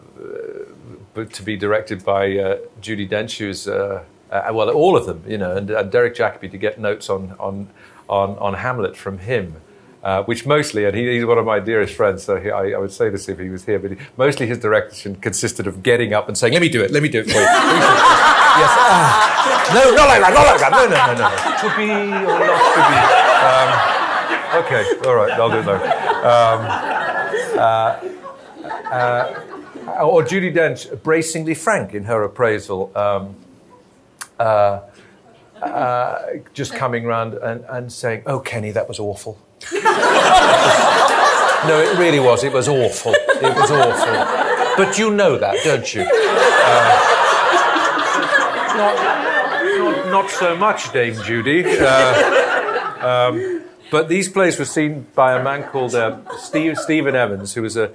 to be directed by uh, Judi Dench, who's uh, uh, well, all of them, you know, and, and Derek Jacobi to get notes on on on, on Hamlet from him. Uh, which mostly, and he, he's one of my dearest friends, so he, I, I, would say this if he was here, but he, mostly his direction consisted of getting up and saying, "Let me do it, let me do it for you." *laughs* yes, ah. no, not like that, not like that. No, no, no, no. To be or not to be. Um, okay, all right, I'll do it now. Um, uh, uh, or Judi Dench, bracingly frank in her appraisal. Um, uh, uh, just coming around and, and saying, "Oh, Kenny, that was awful." No, it really was. It was awful. It was awful. But you know that, don't you? Uh, not, not, so much, Dame Judi. Uh, um, but these plays were seen by a man called uh, Steve, Stephen Evans, who was a,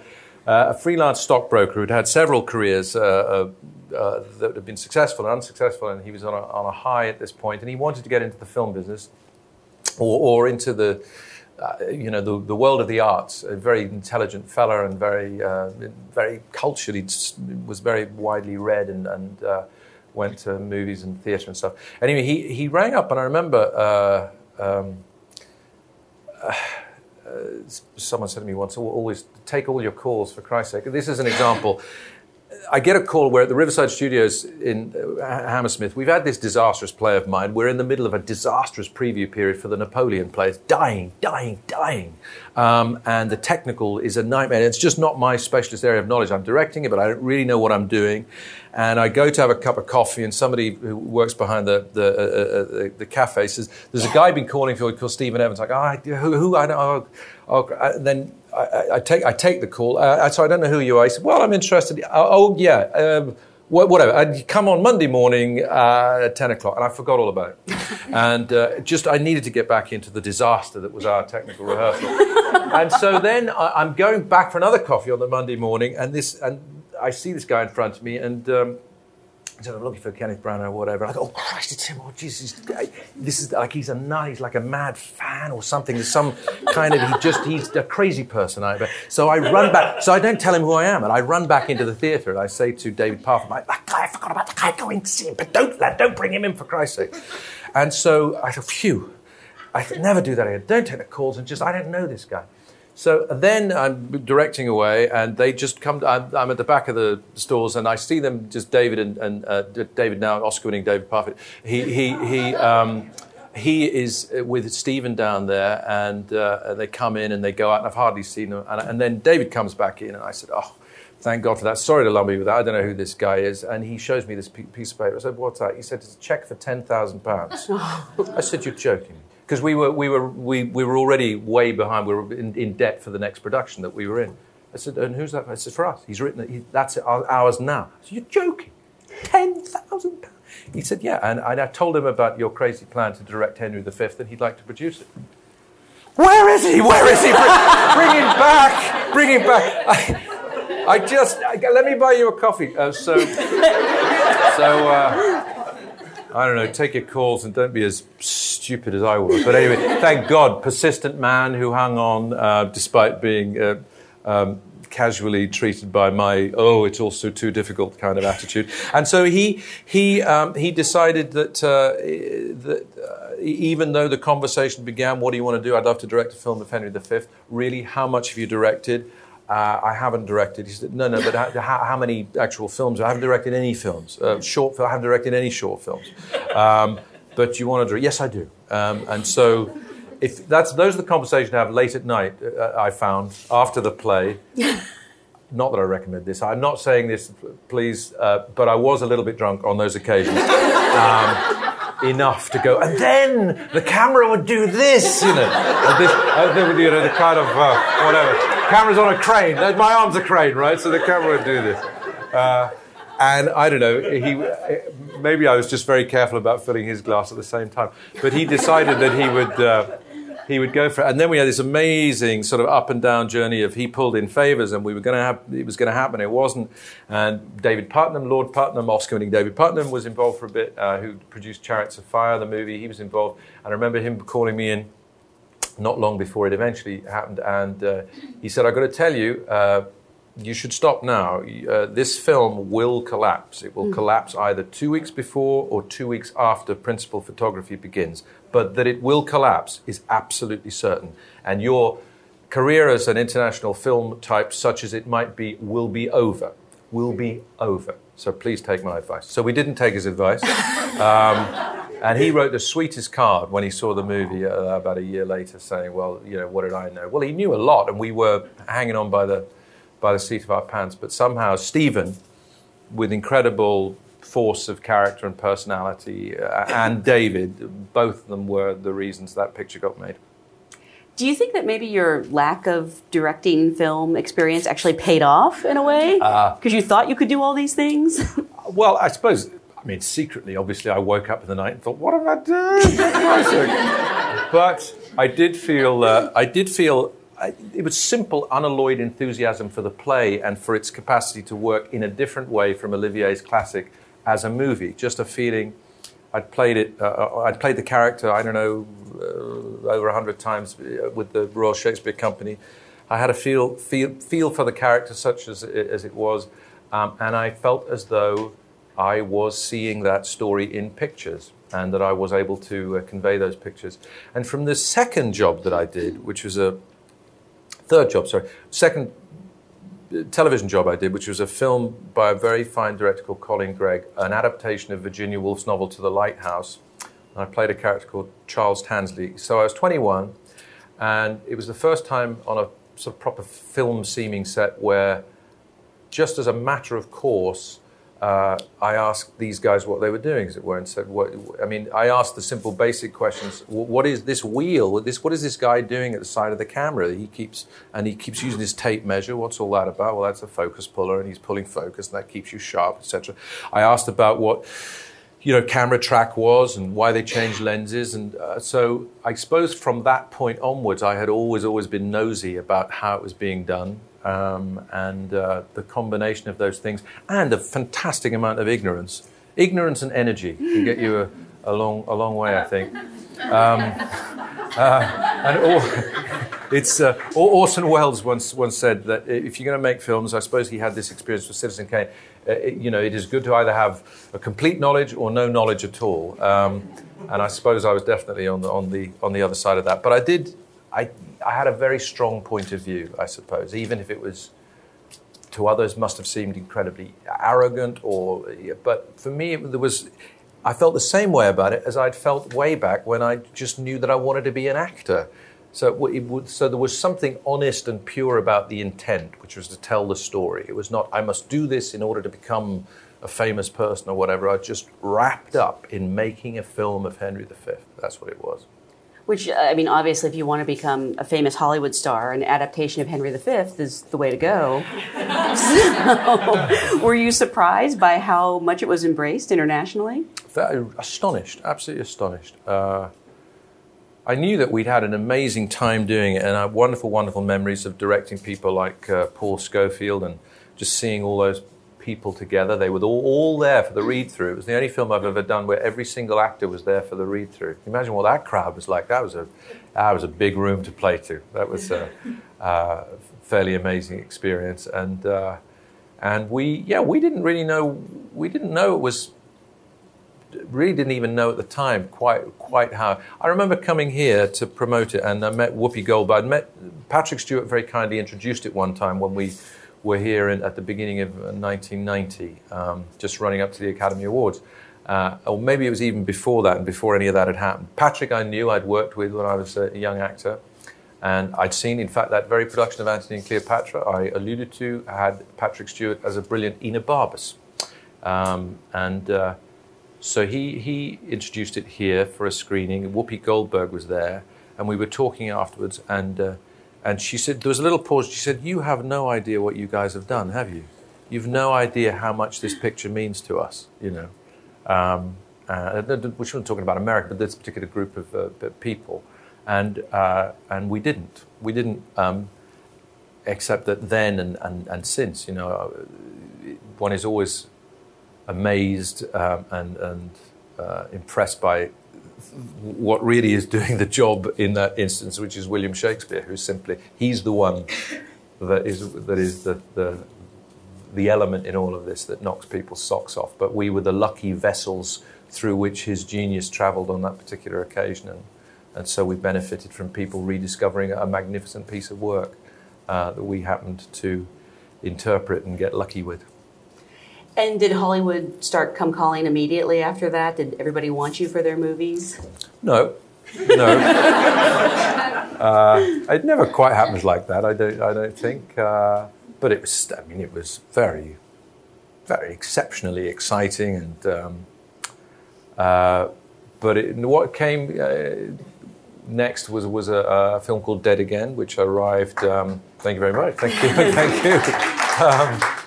uh, a freelance stockbroker who'd had several careers uh, uh, that had been successful and unsuccessful, and he was on a, on a high at this point, and he wanted to get into the film business or, or into the you know, the, the world of the arts, a very intelligent fella and very, uh, very cultured. He was very widely read and, and uh, went to movies and theatre and stuff. Anyway, he, he rang up, and I remember uh, um, uh, someone said to me once, always take all your calls, for Christ's sake. This is an example. I get a call. We're at the Riverside Studios in uh, Hammersmith. We've had this disastrous play of mine. We're in the middle of a disastrous preview period for the Napoleon play. It's dying, dying, dying. Um, and the technical is a nightmare. It's just not my specialist area of knowledge. I'm directing it, but I don't really know what I'm doing. And I go to have a cup of coffee, and somebody who works behind the the, uh, uh, uh the cafe says, "There's a guy been calling for you called Stephen Evans." Like, oh, who, who I don't. Oh, oh. then I, I, take I take the call. Uh, so I don't know who you are. He said, "Well, I'm interested." Oh, oh yeah, um, whatever. I'd come on Monday morning uh, at ten o'clock, and I forgot all about it. *laughs* and uh, just I needed to get back into the disaster that was our technical rehearsal. *laughs* and so then I, am going back for another coffee on the Monday morning, and this and I see this guy in front of me, and. Um, I'm looking for Kenneth Branagh or whatever. I go, oh Christ, it's him. Oh Jesus, this is like he's a nut. He's like a mad fan or something. There's some kind of he just he's a crazy person. I, so I run back. So I don't tell him who I am, and I run back into the theatre and I say to David Parfitt, that guy, I forgot about the guy. Go in see him, but don't don't bring him in for Christ's sake. And so I thought, phew. I never do that again. Don't take the calls and just I don't know this guy. So then I'm directing away, and they just come. To, I'm, I'm, at the back of the stores, and I see them. Just David and, and uh, David now, Oscar-winning David Parfitt. He he he. Um, he is with Stephen down there, and uh, they come in and they go out, and I've hardly seen them. And, and, then David comes back in, and I said, "Oh, thank God for that. Sorry to lump you with that. I don't know who this guy is." And he shows me this piece of paper. I said, "What's that?" He said, "It's a check for ten thousand pounds." *laughs* I said, "You're joking." Because we were, we, were, we, we were already way behind. We were in, in, debt for the next production that we were in. I said, and who's that? I said, for us. He's written it. He, that's ours now. I said, you're joking. £10,000? He said, yeah. And, and I told him about your crazy plan to direct Henry V and he'd like to produce it. Where is he? Where is he? Bring, bring him back. Bring him back. I, I just, I, let me buy you a coffee. Uh, so, so, uh, I don't know, take your calls and don't be as stupid as I was. But anyway, thank God, persistent man who hung on uh, despite being uh, um, casually treated by my oh, it's also too difficult kind of attitude. And so he he um, he decided that uh, that. Uh, even though the conversation began, what do you want to do? I'd love to direct a film of Henry V. Really, how much have you directed? Uh, I haven't directed. He said, no, no, but how, how many actual films? I haven't directed any films. Uh, short film, I haven't directed any short films. Um, but you want to direct? Yes, I do. Um, and so, if that's those are the conversations I have late at night. Uh, I found after the play. *laughs* not that I recommend this. I'm not saying this, please, uh, but I was a little bit drunk on those occasions. Um, enough to go, and then the camera would do this, you know, this, you know, the kind of uh, whatever. Camera's on a crane. My arm's a crane, right? So the camera would do this. Uh, and I don't know, he maybe I was just very careful about filling his glass at the same time. But he decided that he would uh, he would go for it. And then we had this amazing sort of up and down journey of he pulled in favors and we were going to have, it was going to happen. It wasn't. And David Puttnam, Lord Puttnam, Oscar winning David Puttnam was involved for a bit, uh, who produced Chariots of Fire, the movie. He was involved. And I remember him calling me in not long before it eventually happened. And uh, he said, I've got to tell you, uh, you should stop now. Uh, this film will collapse. It will mm. collapse either two weeks before or two weeks after principal photography begins. But that it will collapse is absolutely certain. And your career as an international film type, such as it might be, will be over. Will be over. So please take my advice. So we didn't take his advice. *laughs* Um, and he wrote the sweetest card when he saw the movie uh, about a year later, saying, "Well, you know, what did I know?" Well, he knew a lot, and we were hanging on by the by the seat of our pants. But somehow, Stephen, with incredible force of character and personality, uh, and David, both of them were the reasons that picture got made. Do you think that maybe your lack of directing film experience actually paid off in a way? Because uh, you thought you could do all these things? well, I suppose I mean, secretly, obviously, I woke up in the night and thought, "What am I doing?" *laughs* but I did feel, uh, I did feel, I, it was simple, unalloyed enthusiasm for the play and for its capacity to work in a different way from Olivier's classic as a movie. Just a feeling. I'd played it. Uh, uh I'd played the character. I don't know, uh, over a hundred times uh, with the Royal Shakespeare Company. I had a feel feel feel for the character, such as as it was, um, and I felt as though I was seeing that story in pictures and that I was able to uh, convey those pictures. And from the second job that I did, which was a third job, sorry, second uh, television job I did, which was a film by a very fine director called Colin Gregg, an adaptation of Virginia Woolf's novel To the Lighthouse. And I played a character called Charles Tansley. So I was 21, and it was the first time on a sort of proper film seeming set where, just as a matter of course, uh, I asked these guys what they were doing, as it were, and said, "What?" I mean, I asked the simple, basic questions: What is this wheel? This what is this guy doing at the side of the camera? He keeps and he keeps using his tape measure. What's all that about? Well, that's a focus puller, and he's pulling focus, and that keeps you sharp, etc. I asked about what you know camera track was and why they changed lenses and uh, so i suppose from that point onwards i had always always been nosy about how it was being done um, and uh, the combination of those things, and a fantastic amount of ignorance. Ignorance and energy can get you a, a long, a long way, I think. Um, *laughs* uh, and all, *laughs* it's uh, Orson Welles once once said that if you're going to make films, I suppose he had this experience with Citizen Kane. Uh, it, you know, it is good to either have a complete knowledge or no knowledge at all. Um, and I suppose I was definitely on the on the on the other side of that. But I did I, I had a very strong point of view, I suppose, even if it was to others must have seemed incredibly arrogant or but for me there was I felt the same way about it as I'd felt way back when I just knew that I wanted to be an actor. So it would, so there was something honest and pure about the intent, which was to tell the story. It was not I must do this in order to become a famous person or whatever. I just wrapped up in making a film of Henry V. That's what it was. Which, uh, I mean, obviously, if you want to become a famous Hollywood star, an adaptation of Henry V is the way to go. *laughs* so, were you surprised by how much it was embraced internationally? Astonished, absolutely astonished. Uh, I knew that we'd had an amazing time doing it, and I have wonderful, wonderful memories of directing people like uh, Paul Scofield and just seeing all those people together. They were all, all there for the read through. It was the only film I've ever done where every single actor was there for the read through. Imagine what that crowd was like. That was a, that was a big room to play to. That was a, a *laughs* fairly amazing experience. And, uh, and we, yeah, we didn't really know, we didn't know it was, really didn't even know at the time quite, quite how. I remember coming here to promote it and I met Whoopi Goldberg. I met Patrick Stewart very kindly introduced it one time when we were here in, at the beginning of 1990, uh, um, just running up to the Academy Awards. Uh, or maybe it was even before that and before any of that had happened. Patrick, I knew I'd worked with when I was a young actor. And I'd seen, in fact, that very production of Antony and Cleopatra I alluded to had Patrick Stewart as a brilliant Enobarbus. Um, and uh, so he, he introduced it here for a screening. Whoopi Goldberg was there, and we were talking afterwards. And uh, and she said, there was a little pause. She said, You have no idea what you guys have done, have you? You've no idea how much this picture means to us, you know. Um, uh, we shouldn't talking about America, but this particular group of uh, people. And, uh, and we didn't. We didn't, um, except that then and, and, and since, you know, uh, one is always amazed um, and, and uh, impressed by what really is doing the job in that instance, which is William Shakespeare, who's simply, he's the one that is that is the, the the element in all of this that knocks people's socks off. But we were the lucky vessels through which his genius travelled on that particular occasion, and, and so we benefited from people rediscovering a magnificent piece of work uh, that we happened to interpret and get lucky with. And did Hollywood start come calling immediately after that? Did everybody want you for their movies? No, no. *laughs* uh, it never quite happens like that. I don't. I don't think. Uh, but it was. I mean, it was very, very exceptionally exciting, and um, uh, but it, what came uh, next was was a, a, film called Dead Again, which arrived. Um, thank you very much. Thank you. *laughs* thank you. Um,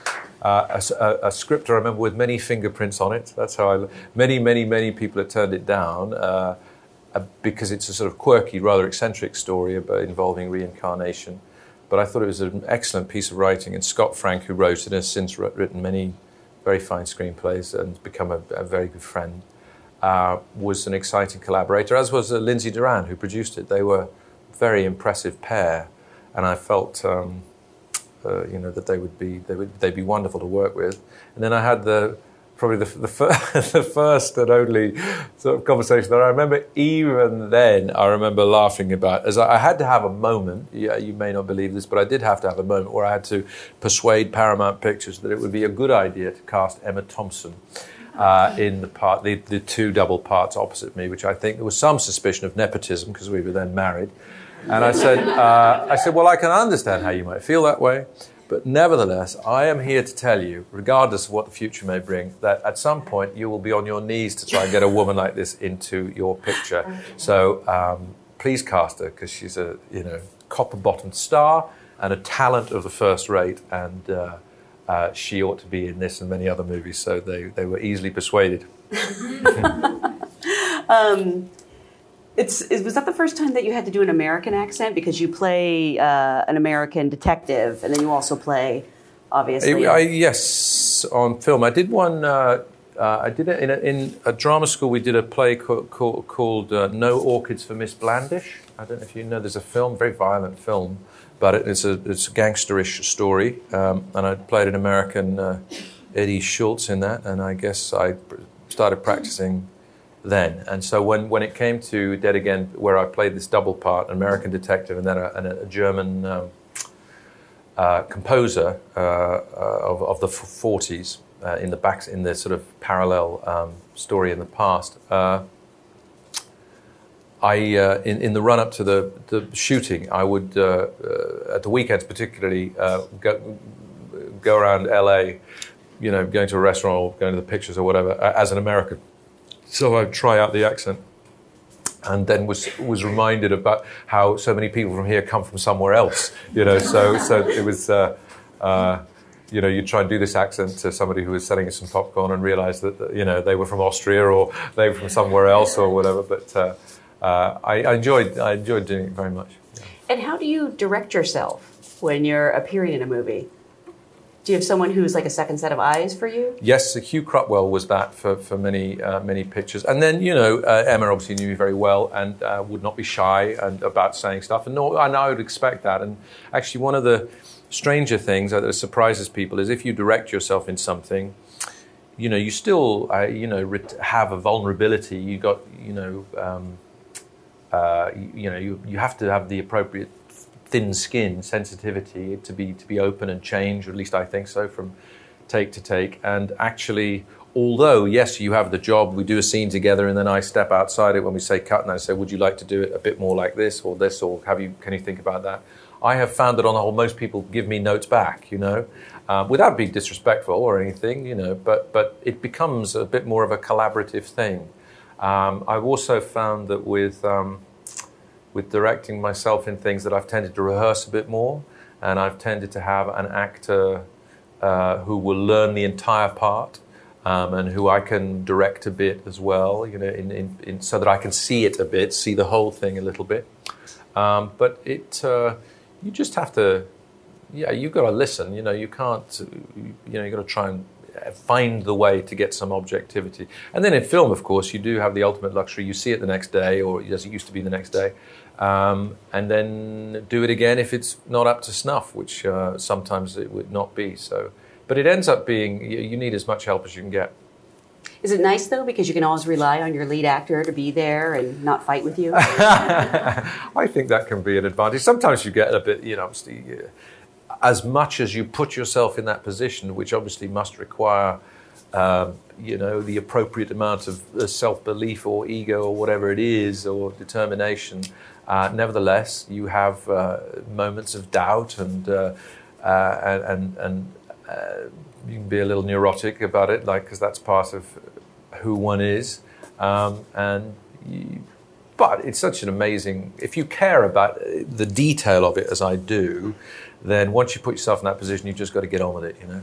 a, a, script I remember with many fingerprints on it. That's how I. Many, many, many people had turned it down uh, uh, because it's a sort of quirky, rather eccentric story about involving reincarnation. But I thought it was an excellent piece of writing, and Scott Frank, who wrote it, has since written many very fine screenplays and become a, a very good friend. Uh, was an exciting collaborator, as was uh, Lindsay Doran, who produced it. They were a very impressive pair, and I felt. Um, uh, you know that they would be they would they'd be wonderful to work with. And then I had the probably the, the, first, *laughs* the first and only sort of conversation that I remember. Even then, I remember laughing about as I, I, had to have a moment. Yeah, you may not believe this, but I did have to have a moment where I had to persuade Paramount Pictures that it would be a good idea to cast Emma Thompson. Uh, in the part, the, the two double parts opposite me, which I think there was some suspicion of nepotism because we were then married. And I said, uh, I said, well, I can understand how you might feel that way, but nevertheless, I am here to tell you, regardless of what the future may bring, that at some point you will be on your knees to try and get a woman like this into your picture. So um, please cast her because she's a you know copper-bottomed star and a talent of the first rate, and uh, uh, she ought to be in this and many other movies. So they they were easily persuaded. *laughs* um, it's, it, was that the first time that you had to do an American accent because you play uh, an American detective and then you also play, obviously. I, yes, on film. I did one. Uh, uh, I did it in a, in a, drama school. We did a play called, called, called uh, "No Orchids for Miss Blandish." I don't know if you know. There's a film, very violent film, but it, it's a it's a gangsterish story, um, and I played an American uh, Eddie Schultz in that, and I guess I started practicing then. And so when, when it came to Dead Again, where I played this double part, an American detective and then a, and a German um, uh, composer uh, uh of, of the 40s uh, in the back, in the sort of parallel um, story in the past, uh, I, uh, in, in the run up to the, the shooting, I would, at the weekends particularly, go, go around LA, you know, going to a restaurant or going to the pictures or whatever, as an American so I'd try out the accent and then was was reminded about how so many people from here come from somewhere else. You know, so so it was. Uh, uh, you know, you try and do this accent to somebody who was selling you some popcorn and realize that, you know, they were from Austria or they were from somewhere else or whatever. But uh, uh I, I, enjoyed I enjoyed doing it very much. Yeah. And how do you direct yourself when you're appearing in a movie? Do you have someone who's like a second set of eyes for you? Yes, so Hugh Cruttwell was that for, for many uh, many pictures. And then, you know, uh, Emma obviously knew me very well and uh, would not be shy and about saying stuff. And, no, and I would expect that. And actually, one of the stranger things that surprises people is if you direct yourself in something, you know, you still, uh, you know, have a vulnerability. You got, you know, um, uh, you, you know, you, you have to have the appropriate thin skin, sensitivity to be to be open and change, or at least I think so, from take to take. And actually, although yes, you have the job, we do a scene together, and then I step outside it when we say cut, and I say, would you like to do it a bit more like this or this, or have you? Can you think about that? I have found that on the whole, most people give me notes back, you know, um, without being disrespectful or anything, you know. But but it becomes a bit more of a collaborative thing. Um, I've also found that with um, with directing myself in things that I've tended to rehearse a bit more, and I've tended to have an actor uh, who will learn the entire part. Um, and who I can direct a bit as well, you know, in, in, in, so that I can see it a bit, see the whole thing a little bit. Um, but it, uh, you just have to, yeah, you've got to listen. You know, you can't, you know, you've got to try and find the way to get some objectivity. And then in film, of course, you do have the ultimate luxury. You see it the next day, or as it used to be the next day, um, and then do it again if it's not up to snuff, which uh, sometimes it would not be. So, but it ends up being you, you need as much help as you can get. Is it nice though because you can always rely on your lead actor to be there and not fight with you? *laughs* I think that can be an advantage. Sometimes you get a bit, you know, obviously, uh, as much as you put yourself in that position, which obviously must require, um, you know, the appropriate amount of uh, self belief or ego or whatever it is or determination. Uh, nevertheless, you have uh, moments of doubt and uh, uh, and and. you can be a little neurotic about it, like because that's part of who one is, um, and you, but it's such an amazing. If you care about the detail of it, as I do, then once you put yourself in that position, you've just got to get on with it. You know.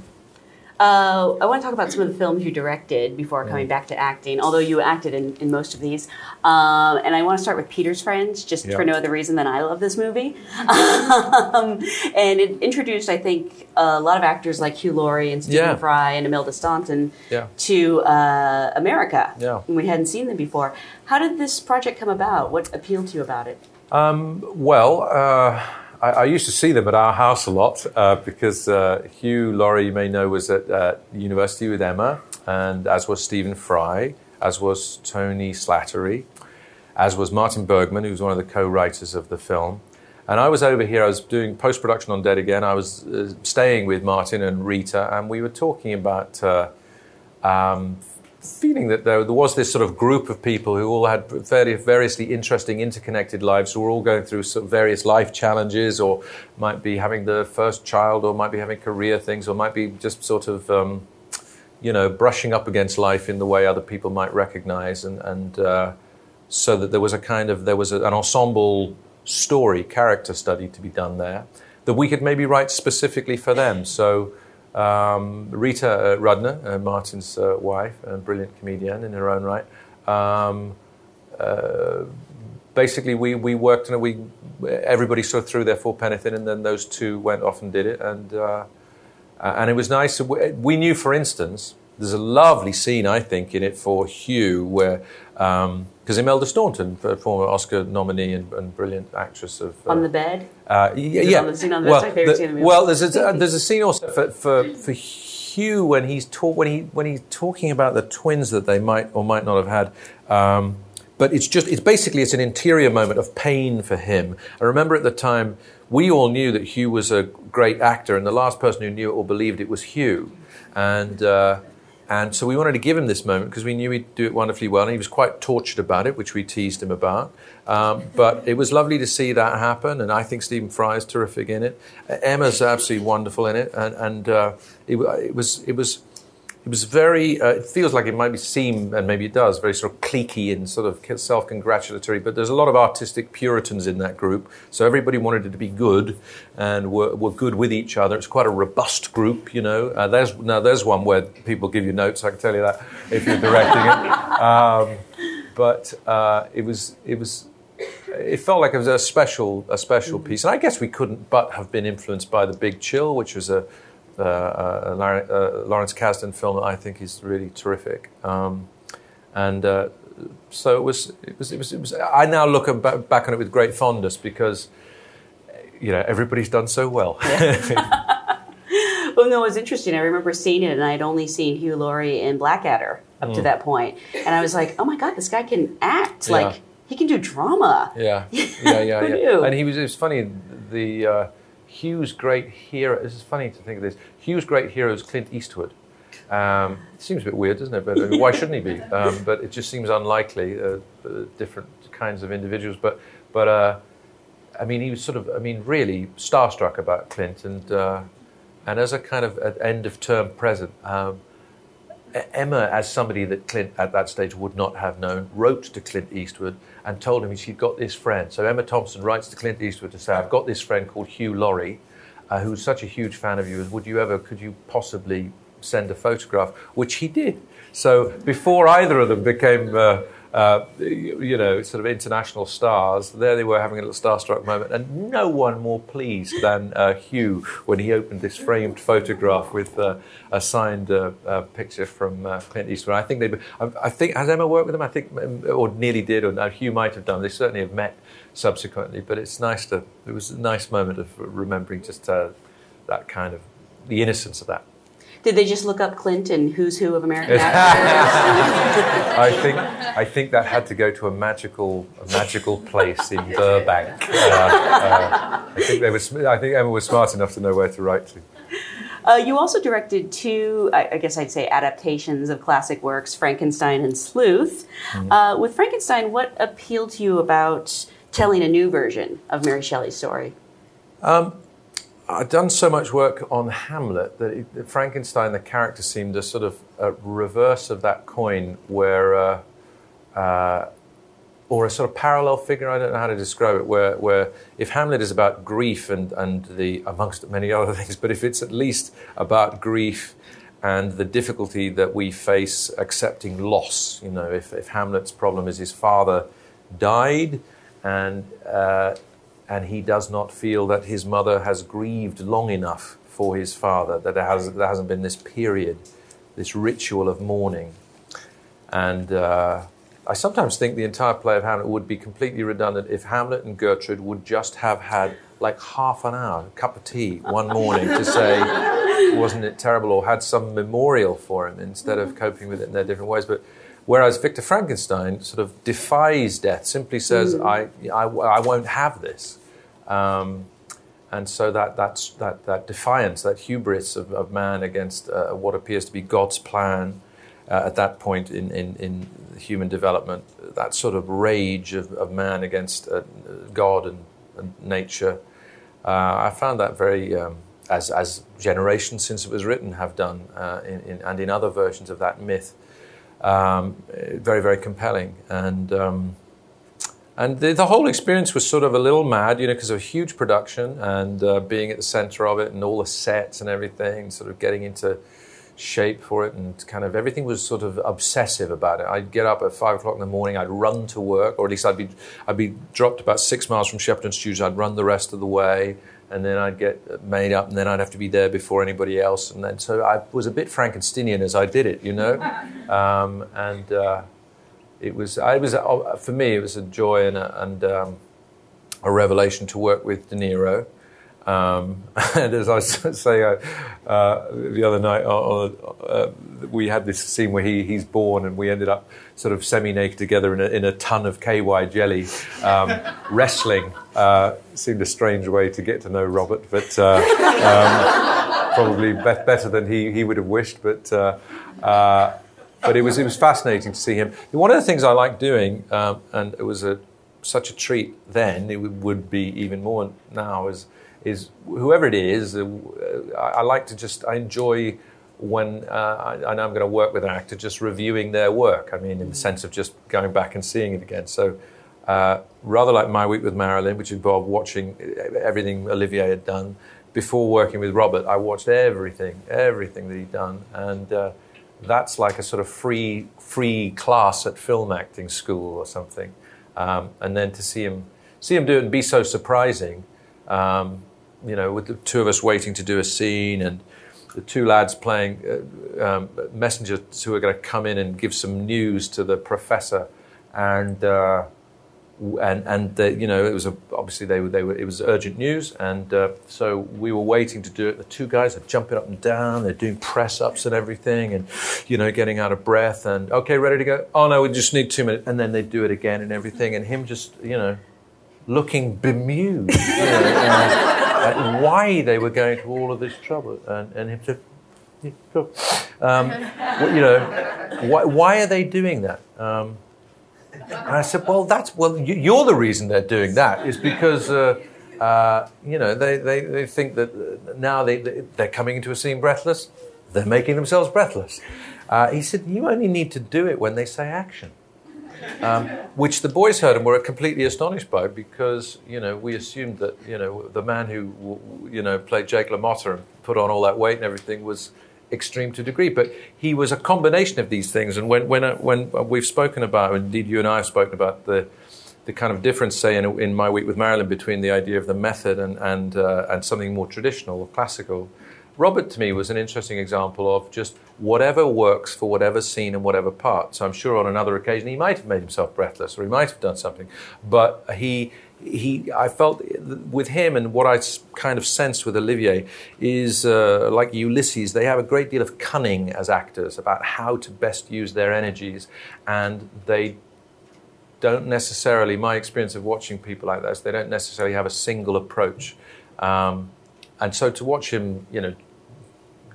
Uh, I want to talk about some of the films you directed before coming back to acting, although you acted in, in most of these. Um, and I want to start with Peter's Friends, just for no other reason than I love this movie. um, and it introduced, I think, a lot of actors like Hugh Laurie and Stephen Yeah. Fry and Imelda Staunton Yeah. to uh, America. Yeah. And we hadn't seen them before. How did this project come about? What appealed to you about it? Well, uh, I, I used to see them at our house a lot uh, because uh, Hugh Laurie, you may know, was at uh, university with Emma, and as was Stephen Fry, as was Tony Slattery, as was Martin Bergman, who was one of the co-writers of the film. And I was over here. I was doing post production on Dead Again. I was uh, staying with Martin and Rita, and we were talking about. Uh, um, feeling that there, there was this sort of group of people who all had very, variously interesting, interconnected lives, who were all going through sort of various life challenges, or might be having the first child, or might be having career things, or might be just sort of, um, you know, brushing up against life in the way other people might recognize, and, and uh, so that there was a kind of there was a, an ensemble story, character study to be done there that we could maybe write specifically for them. So. Um, Rita uh, Rudner, uh, Martin's uh, wife, a brilliant comedian in her own right. Um, uh, basically, we, we worked and we everybody sort of threw their four penny in, and then those two went off and did it, and uh, and it was nice. We knew, for instance, there's a lovely scene I think in it for Hugh where. Because Imelda Staunton, a former Oscar nominee and, and brilliant actress of uh, On the bed? uh, yeah. the the- well, that's my favorite the- scene in the movie. well, there's a, uh, there's a scene also for, for, for Hugh when he's talk, when he when he's talking about the twins that they might or might not have had. Um, but it's just it's basically it's an interior moment of pain for him. I remember at the time we all knew that Hugh was a great actor, and the last person who knew it or believed it was Hugh, and. Uh, and so we wanted to give him this moment because we knew he'd do it wonderfully well. And he was quite tortured about it, which we teased him about. Um, but it was lovely to see that happen. And I think Stephen Fry is terrific in it. Emma's absolutely wonderful in it. And, and uh, it, it was it was it was very. Uh, it feels like it might be seem, and maybe it does, very sort of cliquey and sort of self-congratulatory. But there's a lot of artistic Puritans in that group, so everybody wanted it to be good and were, were good with each other. It's quite a robust group, you know. Uh, there's now there's one where people give you notes. I can tell you that if you're directing it. *laughs* Um, but uh, it was it was it felt like it was a special a special piece, and I guess we couldn't but have been influenced by the Big Chill, which was a, Lawrence Kasdan film that I think is really terrific. Um, and uh, so it was, it was. It was. It was. I now look back on it with great fondness because you know everybody's done so well. *laughs* Well, no, it was interesting. I remember seeing it, and I had only seen Hugh Laurie in Blackadder up Mm. to that point, and I was like, "Oh my god, this guy can act! Yeah. Like he can do drama." Yeah, *laughs* yeah, yeah, yeah. And he was. It was funny. The uh, Hugh's great hero. This is funny to think of this. Hugh's great hero is Clint Eastwood. Um, seems a bit weird, doesn't it? But I mean, why shouldn't he be? Um, but it just seems unlikely. Uh, different kinds of individuals, but but uh, I mean, he was sort of. I mean, really starstruck about Clint, and uh, and as a kind of end of term present. Um, Emma, as somebody that Clint at that stage would not have known, wrote to Clint Eastwood and told him she'd got this friend. So Emma Thompson writes to Clint Eastwood to say, "I've got this friend called Hugh Laurie, uh, who's such a huge fan of yours. Would you ever, could you possibly send a photograph?" Which he did. So before either of them became uh, uh, you know, sort of international stars. There they were having a little starstruck moment, and no one more pleased than uh, Hugh when he opened this framed photograph with uh, a signed uh, uh, picture from uh, Clint Eastwood. I think they, I, I, think, has Emma worked with him? I think, um, or nearly did, or Hugh might have done. They certainly have met subsequently, but it's nice to. It was a nice moment of remembering just that kind of the innocence of that. Did they just look up Clinton, who's who of American actors? *laughs* I think I think that had to go to a magical a magical place in Burbank. Uh, uh, I think they were. I think Emma was smart enough to know where to write to. Uh, you also directed two, I, I, guess I'd say, adaptations of classic works, Frankenstein and Sleuth. Mm-hmm. with Frankenstein, what appealed to you about telling a new version of Mary Shelley's story? Um, I'd done so much work on Hamlet that it, Frankenstein, the character, seemed a sort of a reverse of that coin, where, uh, uh, or a sort of parallel figure. I don't know how to describe it. Where, where if Hamlet is about grief and and the amongst many other *laughs* things, but if it's at least about grief and the difficulty that we face accepting loss, you know, if, if Hamlet's problem is his father died and uh, and he does not feel that his mother has grieved long enough for his father, that there, has, there hasn't been this period, this ritual of mourning. And uh, I sometimes think the entire play of Hamlet would be completely redundant if Hamlet and Gertrude would just have had like half an hour, a cup of tea one morning to say, wasn't it terrible, or had some memorial for him instead of coping with it in their different ways. But Whereas Victor Frankenstein sort of defies death, simply says, mm. I, I, I, won't have this. Um, and so that, that's, that, that defiance, that hubris of, of man against uh, what appears to be God's plan uh, at that point in, in, in, human development, that sort of rage of, of man against uh, God and, and nature, uh, I found that very, um, as, as generations since it was written have done, uh, in, in, and in other versions of that myth, um, very, very compelling. And, um, and the, the, whole experience was sort of a little mad, you know, because of a huge production and uh, being at the center of it and all the sets and everything, sort of getting into shape for it and kind of everything was sort of obsessive about it. I'd get up at five o'clock in the morning, I'd run to work, or at least I'd be, I'd be dropped about six miles from Shepperton Studios, I'd run the rest of the way and then I'd get made up, and then I'd have to be there before anybody else, and then so I was a bit Frankensteinian as I did it, you know, *laughs* um, and uh, it was I was uh, for me it was a joy and a, and um, a revelation to work with De Niro. Um, *laughs* and as I saying uh, uh, the other night, uh, uh, we had this scene where he, he's born, and we ended up sort of semi-naked together in a, in a ton of KY jelly, um, *laughs* wrestling. Uh, seemed a strange way to get to know Robert, but uh, um, probably be- better than he, he would have wished. But but it was it was fascinating to see him. One of the things I like doing, um, and it was a such a treat then, it would be even more now, is is whoever it is, uh, I, I, like to just, I enjoy when uh, I, I, know I'm going to work with an actor, just reviewing their work. I mean, in the sense of just going back and seeing it again. So, uh, rather like my week with Marilyn, which involved watching everything Olivier had done, before working with Robert, I watched everything, everything that he'd done. And uh, that's like a sort of free, free class at film acting school or something. Um, and then to see him, see him do it and be so surprising. Um, you know, with the two of us waiting to do a scene and the two lads playing uh, um, messengers who are going to come in and give some news to the professor, and uh, and and you know it was a, obviously they were they were it was urgent news, and uh, so we were waiting to do it. The two guys are jumping up and down, they're doing press ups and everything, and you know getting out of breath, and okay, ready to go. Oh no, we just need two minutes, and then they do it again and everything, and him just you know looking bemused. You know, why they were going to all of this trouble. And, and him to. um, you know, why, why, are they doing that? Um, and I said, well, that's well, you're the reason they're doing that is because. Uh, uh, you know, they, they, they think that now they, they're coming into a scene breathless, they're making themselves breathless. Uh, he said, You only need to do it when they say action um, which the boys heard and were completely astonished by because you know we assumed that you know the man who you know played Jake LaMotta and put on all that weight and everything was extreme to degree. But he was a combination of these things. And when when uh, when we've spoken about, indeed you and I have spoken about the the kind of difference, say, in, in my week with Marilyn, between the idea of the method and and uh, and something more traditional or classical. Robert to me was an interesting example of just whatever works for whatever scene and whatever part. So I'm sure on another occasion he might have made himself breathless or he might have done something, but he he, I felt with him and what I kind of sensed with Olivier is uh, like Ulysses, they have a great deal of cunning as actors about how to best use their energies, and they don't necessarily, my experience of watching people like this, they don't necessarily have a single approach. Um, and so to watch him, you know,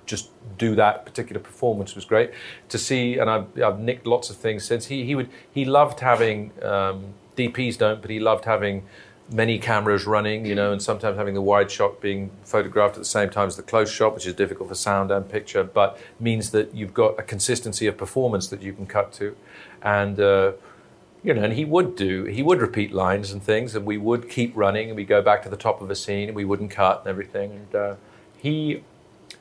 just do that particular performance was great. To see, and I've, I've nicked lots of things since. He he would he loved having um, DPs don't, but he loved having many cameras running, you know, and sometimes having the wide shot being photographed at the same time as the close shot, which is difficult for sound and picture, but means that you've got a consistency of performance that you can cut to, and. Uh, you know, and he would do, he would repeat lines and things, and we would keep running, and we go back to the top of a scene, and we wouldn't cut and everything. And uh, he,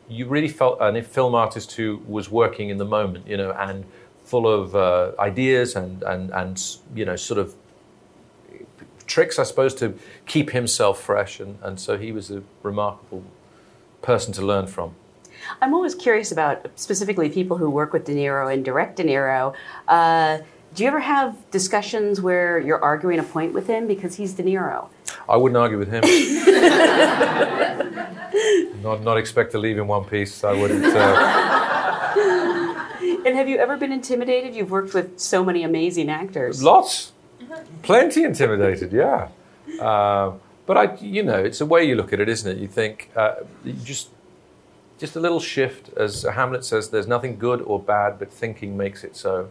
you really felt a film artist who was working in the moment, you know, and full of uh, ideas and, and, and, you know, sort of tricks, I suppose, to keep himself fresh. And, and so he was a remarkable person to learn from. I'm always curious about specifically people who work with De Niro and direct De Niro. Uh, do you ever have discussions where you're arguing a point with him because he's De Niro? I wouldn't argue with him. *laughs* not, not expect to leave in one piece. I wouldn't. Uh... *laughs* And have you ever been intimidated? You've worked with so many amazing actors. Lots, plenty intimidated. Yeah, uh, but I, you know, it's the way you look at it, isn't it? You think uh, you just just a little shift, as Hamlet says, there's nothing good or bad, but thinking makes it so.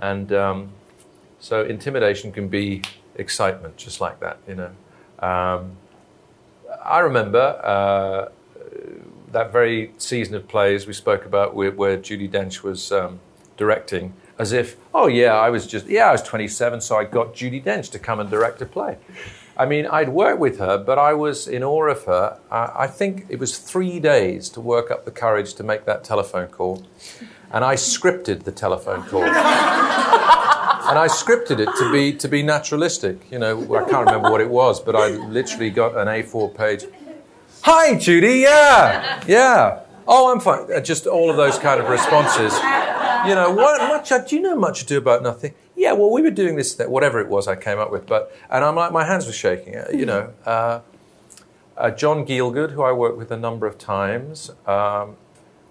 And um, so intimidation can be excitement, just like that, you know. Um, I remember uh, that very season of plays we spoke about where, where Judi Dench was um, directing, as if, oh yeah, I was just, yeah, I was 27, so I got Judi Dench to come and direct a play. I mean, I'd worked with her, but I was in awe of her. I, I think it was three days to work up the courage to make that telephone call and I scripted the telephone call. and I scripted it to be to be naturalistic. You know, I can't remember what it was, but I literally got an A4 page. Hi, Judi. Yeah, yeah. Oh, I'm fine. Uh, just all of those kind of responses. You know, what much? Do you know much ado about nothing? Yeah. Well, we were doing this, that, whatever it was, I came up with. But and I'm like, my hands were shaking. Uh, you know. Uh, uh, John Gielgud, who I worked with a number of times, um,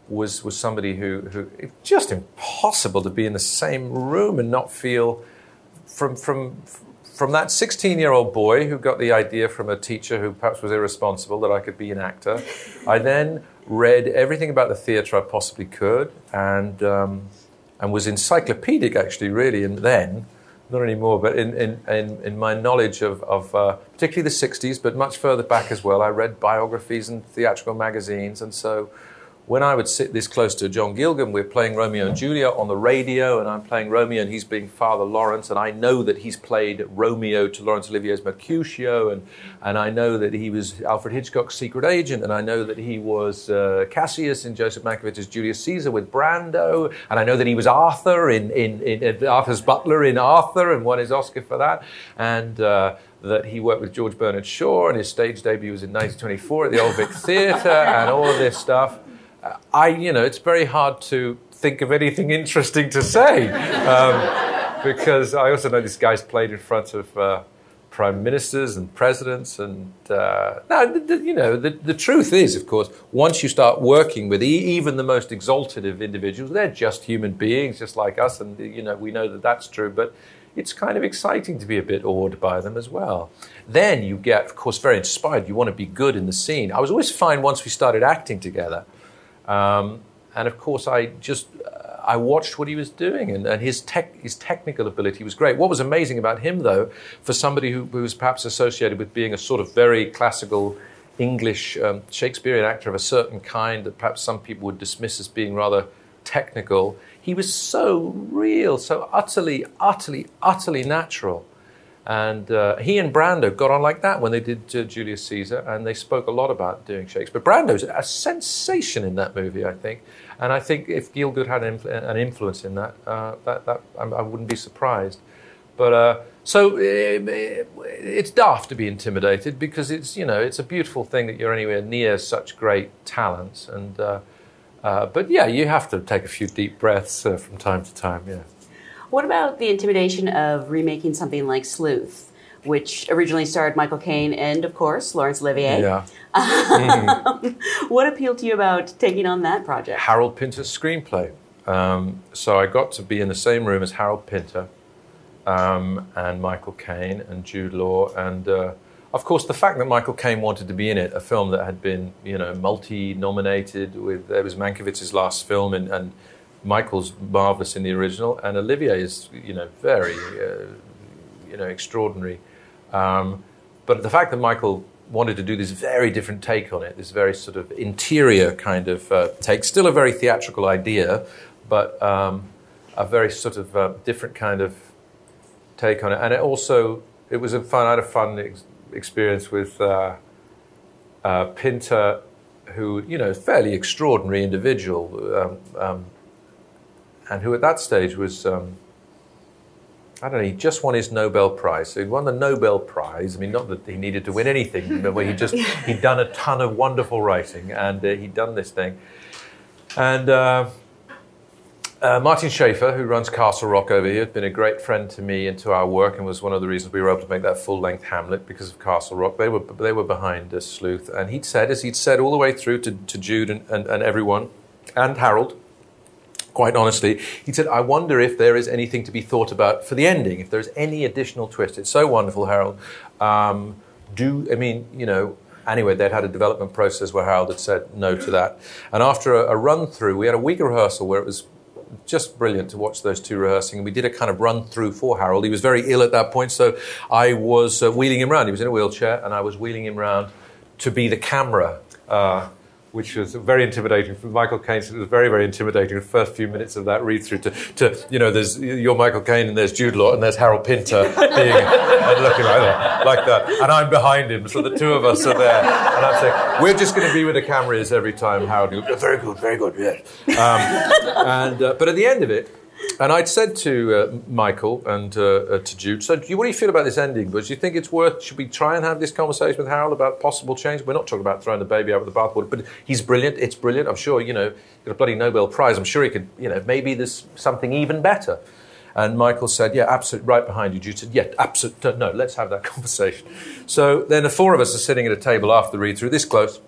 was was somebody who who it's just impossible to be in the same room and not feel from from from that 16 year old boy who got the idea from a teacher who perhaps was irresponsible that I could be an actor. I then read everything about the theatre I possibly could and um, and was encyclopedic actually really and then not anymore, but in, in, in, in my knowledge of, of uh, particularly the 60s, but much further back as well. I read biographies and theatrical magazines, and so when I would sit this close to John Gielgud, we're playing Romeo and Juliet on the radio, and I'm playing Romeo, and he's being Father Lawrence, and I know that he's played Romeo to Laurence Olivier's Mercutio, and, and I know that he was Alfred Hitchcock's secret agent, and I know that he was uh, Cassius in Joseph Mankiewicz's Julius Caesar with Brando, and I know that he was Arthur in, in, in, in Arthur's butler in Arthur, and won his Oscar for that, and uh, that he worked with George Bernard Shaw, and his stage debut was in 1924 at the Old Vic Theatre, and all of this stuff. I, you know, it's very hard to think of anything *laughs* interesting to say um, because I also know this guy's played in front of uh, prime ministers and presidents, and uh, now, you know, the, the truth is, of course, once you start working with even the most exalted of individuals, they're just human beings, just like us, and you know, we know that that's true, but. It's kind of exciting to be a bit awed by them as well. Then you get, of course, very inspired. You want to be good in the scene. I was always fine once we started acting together um, and of course, I just uh, I watched what he was doing, and, and his tech, his technical ability was great. What was amazing about him, though, for somebody who, who was perhaps associated with being a sort of very classical English um, Shakespearean actor of a certain kind that perhaps some people would dismiss as being rather technical, he was so real, so utterly, utterly, utterly natural. And uh, he and Brando got on like that when they did uh, Julius Caesar, and they spoke a lot about doing Shakespeare. Brando's a sensation in that movie, I think. And I think if Gielgud had an, an influence in that, uh, that, that I, I wouldn't be surprised. But uh, so it, it's daft to be intimidated because it's you know it's a beautiful thing that you're anywhere near such great talents and. Uh, uh, but yeah, you have to take a few deep breaths from time to time. Yeah. What about the intimidation of remaking something like Sleuth, which originally starred Michael Caine and, of course, Laurence Olivier? Yeah. mm-hmm. *laughs* What appealed to you about taking on that project? Harold Pinter's screenplay. Um, so I got to be in the same room as Harold Pinter um, and Michael Caine and Jude Law and. Uh, of course, the fact that Michael Caine wanted to be in it, a film that had been, you know, multi-nominated with it was Mankiewicz's last film, and, and Michael's marvelous in the original, and Olivier is, you know, very, uh, you know, extraordinary. Um, but the fact that Michael wanted to do this very different take on it, this very sort of interior kind of uh, take, still a very theatrical idea, but um, a very sort of uh, different kind of take on it, and it also it was a fun. I had a fun ex- experience with uh, uh, Pinter, who you know, fairly extraordinary individual, um, um, and who at that stage was. Um, I don't know. He just won his Nobel Prize. So he won the Nobel Prize. I mean, not that he needed to win anything, but he just *laughs* he'd done a ton of wonderful writing, and uh, he'd done this thing. And uh, uh, Martin Shafer, who runs Castle Rock over here, has been a great friend to me and to our work, and was one of the reasons we were able to make that full-length Hamlet because of Castle Rock. They were they were behind uh, Sleuth, and he'd said, as he'd said all the way through to, to Jude and, and, and everyone, and Harold, quite honestly, he said, I wonder if there is anything to be thought about for the ending, if there's any additional twist. It's so wonderful, Harold. Um, do, I mean, you know, anyway, they'd had a development process where Harold had said no to that. And after a, a run through, we had a week rehearsal where it was just brilliant to watch those two rehearsing. And we did a kind of run through for Harold. He was very ill at that point, so I was uh, wheeling him around. He was in a wheelchair, and I was wheeling him around to be the camera. Uh, which was very intimidating for Michael Caine. So it was very, very intimidating the first few minutes of that read through to, to you know, there's you're Michael Caine and there's Jude Law and there's Harold Pinter *laughs* being and looking like that, like that, and I'm behind him, so the two of us are there, and I'm saying we're just going to be where the camera is every time Harold. Goes, very good, very good, yes. Um, and uh, but at the end of it, and I'd said to uh, Michael and uh, uh, to Jude, so what do you feel about this ending? But do you think it's worth, should we try and have this conversation with Harold about possible change? We're not talking about throwing the baby out with the bathwater, but he's brilliant. It's brilliant. I'm sure, you know, got a bloody Nobel Prize. I'm sure he could, you know, maybe there's something even better. And Michael said, yeah, absolutely, right behind you. Jude said, yeah, absolutely, no, let's have that *laughs* conversation. So then the four of us are sitting at a table after the read through, this close.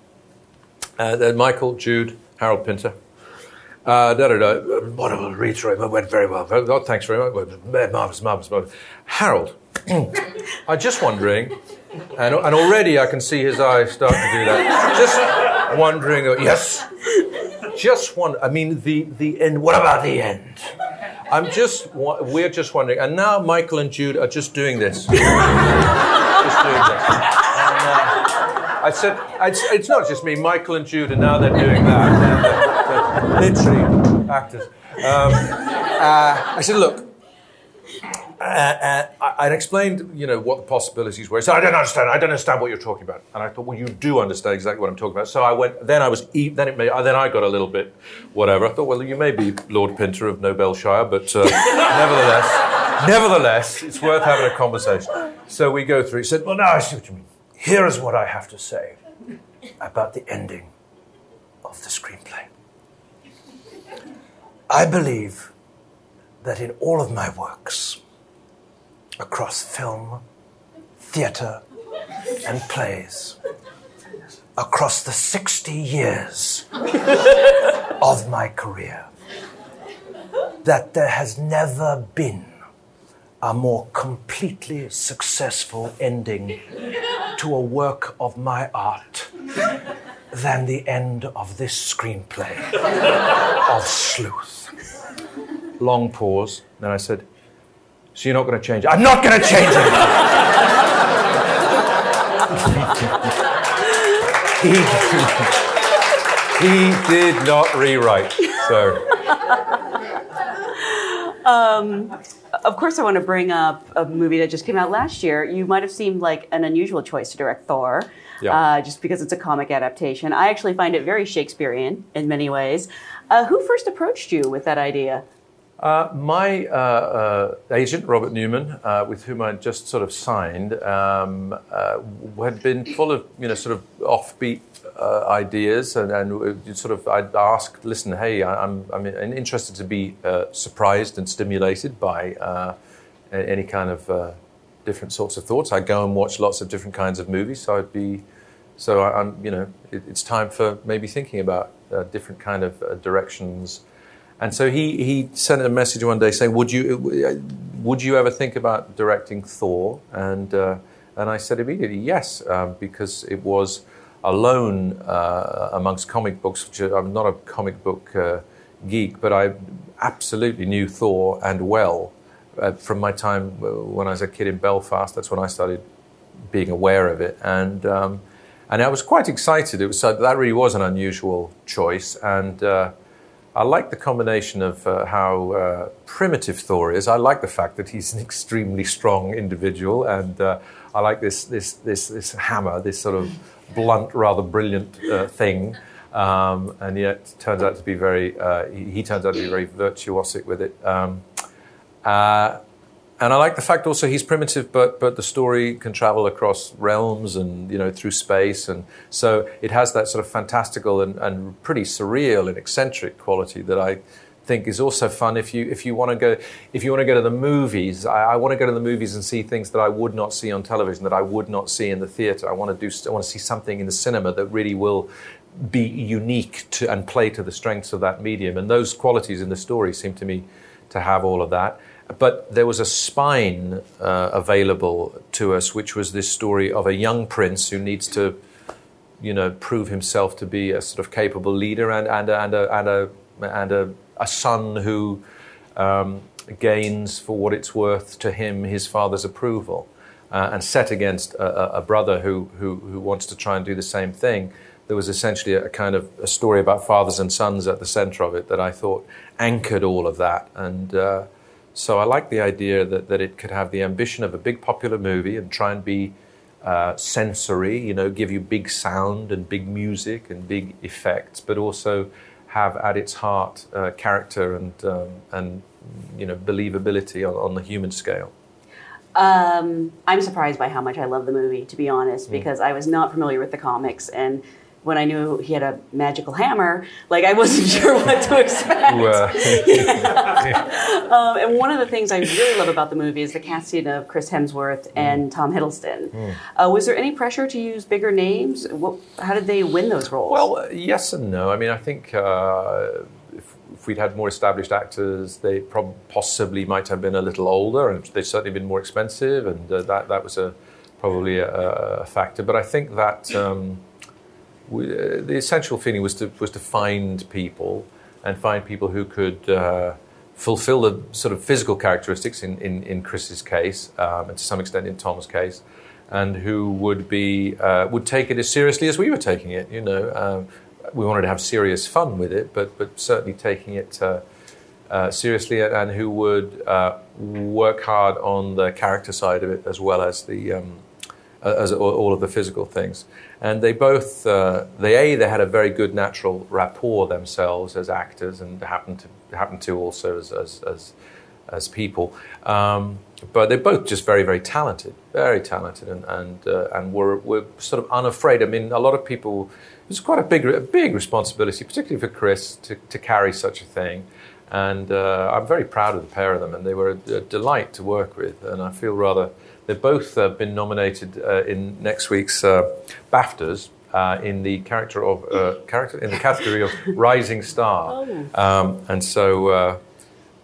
Uh, then Michael, Jude, Harold Pinter, uh, da, da, da. Wonderful read through. It went very well. Oh, thanks very much. Marvelous, marvelous, marvelous. Harold, *coughs* I'm just wondering, and, and already I can see his eyes start to do that. Just wondering, uh, yes, just one. I mean, the, the end. What about the end? I'm just, we're just wondering. And now Michael and Jude are just doing this. *laughs* just doing this. And, uh, I said, it's, it's, not just me. Michael and Jude, and now they're doing that literally actors. Um, uh, I said, look, uh, uh, I explained, you know, what the possibilities were. So I don't understand. I don't understand what you're talking about. And I thought, well, you do understand exactly what I'm talking about. So I went. Then I was. Then it. Made, then I got a little bit, whatever. I thought, well, you may be Lord Pinter of Nobelshire, but uh, *laughs* nevertheless, nevertheless, it's worth having a conversation. So we go through. He said, well, now I see what you mean. Here is what I have to say about the ending of the screenplay. I believe that in all of my works, across film, theatre, and plays, across the 60 years *laughs* of my career, that there has never been a more completely successful ending to a work of my art than the end of this screenplay of Sleuth long pause. Then I said, So you're not going to change it? I'm not going to change it! *laughs* he, he did not rewrite. So. Um, of course, I want to bring up a movie that just came out last year. You might have seemed like an unusual choice to direct Thor, Yeah. uh, just because it's a comic adaptation. I actually find it very Shakespearean in many ways. Uh, who first approached you with that idea? Uh, my uh, uh, agent, Robert Newman, uh, with whom I just sort of signed, um, uh, had been full of you know sort of offbeat uh, ideas, and, and sort of I'd asked, listen, hey, I'm I'm interested to be surprised and stimulated by any kind of different sorts of thoughts. I go and watch lots of different kinds of movies, so I'd be so I, I'm you know it, it's time for maybe thinking about different kind of directions. And so he, he sent a message one day saying, "Would you would you ever think about directing Thor?" And uh, and I said immediately yes, um, because it was alone uh, amongst comic books. Which I'm not a comic book uh, geek, but I absolutely knew Thor and well uh, from my time uh, when I was a kid in Belfast. That's when I started being aware of it, and um, and I was quite excited. It was that really was an unusual choice, and I like the combination of uh, how uh, primitive Thor is. I like the fact that he's an extremely strong individual, and uh, I like this this this this hammer, this sort of blunt, rather brilliant uh, thing. Um, and yet turns out to be very. Uh, he, he turns out to be very virtuosic with it. Um, uh, and I like the fact also he's primitive, but but the story can travel across realms and you know through space, and so it has that sort of fantastical and, and pretty surreal and eccentric quality that I think is also fun if you if you want to go if you want to go to the movies. I, I want to go to the movies and see things that I would not see on television, that I would not see in the theatre. I want to do I want to see something in the cinema that really will be unique to and play to the strengths of that medium. And those qualities in the story seem to me to have all of that. But there was a spine uh, available to us, which was this story of a young prince who needs to, you know, prove himself to be a sort of capable leader and, and, a, and, a, and, a, and a, a son who um, gains, for what it's worth to him, his father's approval. Uh, and set against a, a- a brother who, who, who wants to try and do the same thing. There was essentially a, kind of a story about fathers and sons at the center of it that I thought anchored all of that. And uh, so I like the idea that, that it could have the ambition of a big popular movie and try and be uh, sensory, you know, give you big sound and big music and big effects, but also have at its heart uh, character and, um, and, you know, believability on, on the human scale. Um, I'm surprised by how much I love the movie, to be honest, Mm. because I was not familiar with the comics. And when I knew he had a magical hammer, like I wasn't *laughs* sure what to expect. Well, Um, and one of the things I really love about the movie is the casting of Chris Hemsworth Mm. and Tom Hiddleston. Uh, was there any pressure to use bigger names? What, how did they win those roles? Well, uh, yes and no. I mean, I think uh, if, if we'd had more established actors, they prob- possibly might have been a little older, and they'd certainly been more expensive, and uh, that that was a probably a, a factor. But I think that um, we, uh, the essential feeling was to was to find people and find people who could. Uh, Fulfill the sort of physical characteristics in, in, in Chris's case, um, and to some extent in Tom's case, and who would be uh, would take it as seriously as we were taking it. You know, um, we wanted to have serious fun with it, but but certainly taking it uh, uh, seriously, and who would uh, work hard on the character side of it as well as the um, as all, of the physical things. And they both uh, they a they had a very good natural rapport themselves as actors, and happened to happened to also as as as, as people. Um, but they're both just very very talented, very talented, and and uh, and were were sort of unafraid. I mean, a lot of people. It was quite a big a big responsibility, particularly for Chris, to, to carry such a thing. And uh, I'm very proud of the pair of them, and they were a, a delight to work with. And I feel rather they've both uh, been nominated uh, in next week's uh, BAFTAs uh, in the character of uh, character in the category of rising star. Um, and so, uh,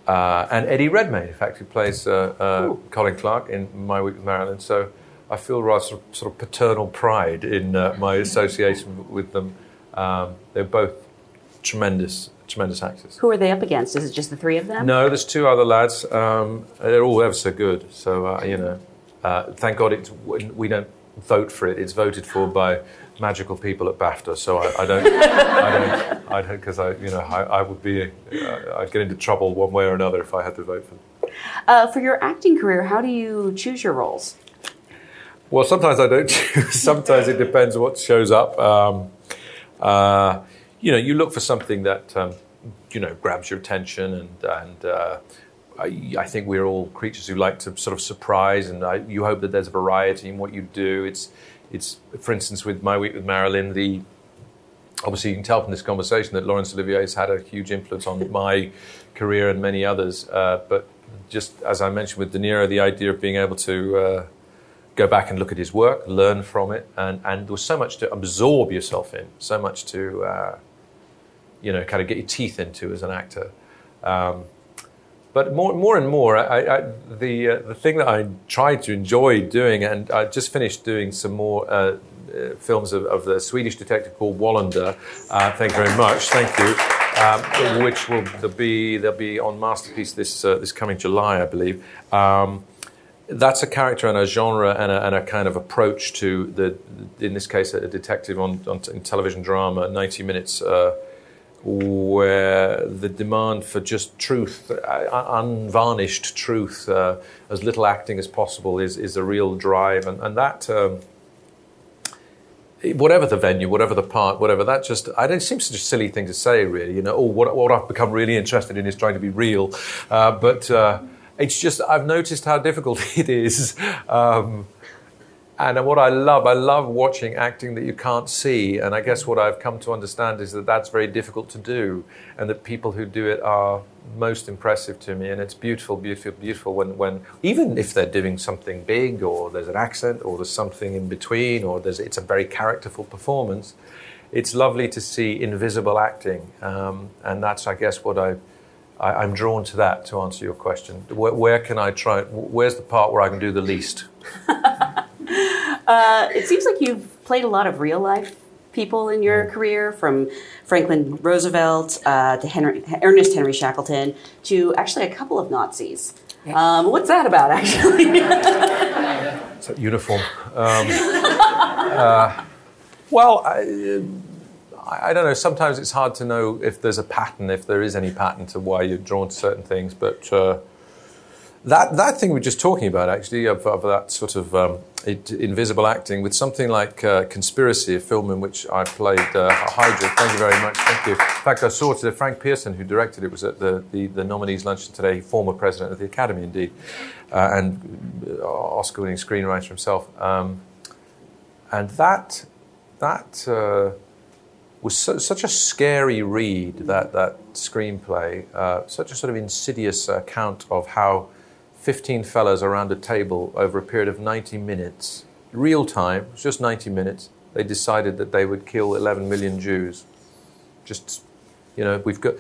uh, and Eddie Redmayne, in fact, who plays uh, uh, Colin Clark in My Week with Marilyn. So I feel rather sort of, sort of paternal pride in uh, my association with them. Um, they're both tremendous, tremendous actors. Who are they up against? Is it just the three of them? No, there's two other lads. Um, they're all ever so good. So uh, you know, uh, thank God it's we don't vote for it. It's voted for by magical people at BAFTA, so I, I don't, I don't, I don't, because I, you know, I, I would be, uh, I'd get into trouble one way or another if I had to vote for them. Uh, for your acting career, how do you choose your roles? Well, sometimes I don't *laughs* choose. sometimes it depends what shows up. Um, uh, you know, you look for something that um, you know grabs your attention, and and uh, I, I, think we're all creatures who like to sort of surprise, and I, you hope that there's a variety in what you do. It's it's for instance with my week with Marilyn, the obviously you can tell from this conversation that Laurence Olivier has had a huge influence on *laughs* my career and many others. Uh, but just as I mentioned with De Niro, the idea of being able to uh, go back and look at his work, learn from it, and, and there was so much to absorb yourself in, so much to, uh, you know, kind of get your teeth into as an actor. Um, but more, more and more, I, I, the uh, the thing that I tried to enjoy doing, and I just finished doing some more uh, uh, films of, of, the Swedish detective called Wallander. Uh, thank you very much. Thank you. Um, which will be they'll be on Masterpiece this uh, this coming July, I believe. Um, that's a character and a genre and a, and a, kind of approach to the, in this case, a detective on, on in television drama, 90 minutes, uh, where the demand for just truth, uh, unvarnished truth, uh, as little acting as possible, is, is a real drive. And, and that, um, whatever the venue, whatever the part, whatever, that just, I don't, it seems such a silly thing to say, really. You know, oh, what, what I've become really interested in is trying to be real. Uh, but, uh, it's just I've noticed how difficult *laughs* it is. Um, and what I love, I love watching acting that you can't see. And I guess what I've come to understand is that that's very difficult to do, and that people who do it are most impressive to me. And it's beautiful, beautiful, beautiful when, when even if they're doing something big, or there's an accent, or there's something in between, or there's it's a very characterful performance. It's lovely to see invisible acting, um, and that's, I guess, what I I, am drawn to that to answer your question. Where, where, can I try? Where's the part where I can do the least? *laughs* uh, it seems like you've played a lot of real life people in your mm. career, from Franklin Roosevelt uh, to Henry, Ernest Henry Shackleton to actually a couple of Nazis. Um, what's that about, actually? *laughs* it's a uniform. Um, *laughs* uh, well, I, I, don't know. Sometimes it's hard to know if there's a pattern, if there is any pattern to why you're drawn to certain things. But uh, that that thing we're just talking about, actually, of, of that sort of um, it, invisible acting, with something like uh, Conspiracy, a film in which I played uh, Heydrich. Thank you very much. Thank you. In fact, I saw today Frank Pierson, who directed it, was at the, the, the nominees' luncheon today. Former president of the Academy, indeed, uh, and uh, Oscar-winning screenwriter himself. Um, and that that uh, was so, such a scary read, that, that screenplay, uh, such a sort of insidious account of how 15 fellows around a table over a period of 90 minutes, real time, just 90 minutes, they decided that they would kill 11 million Jews. Just, you know, we've got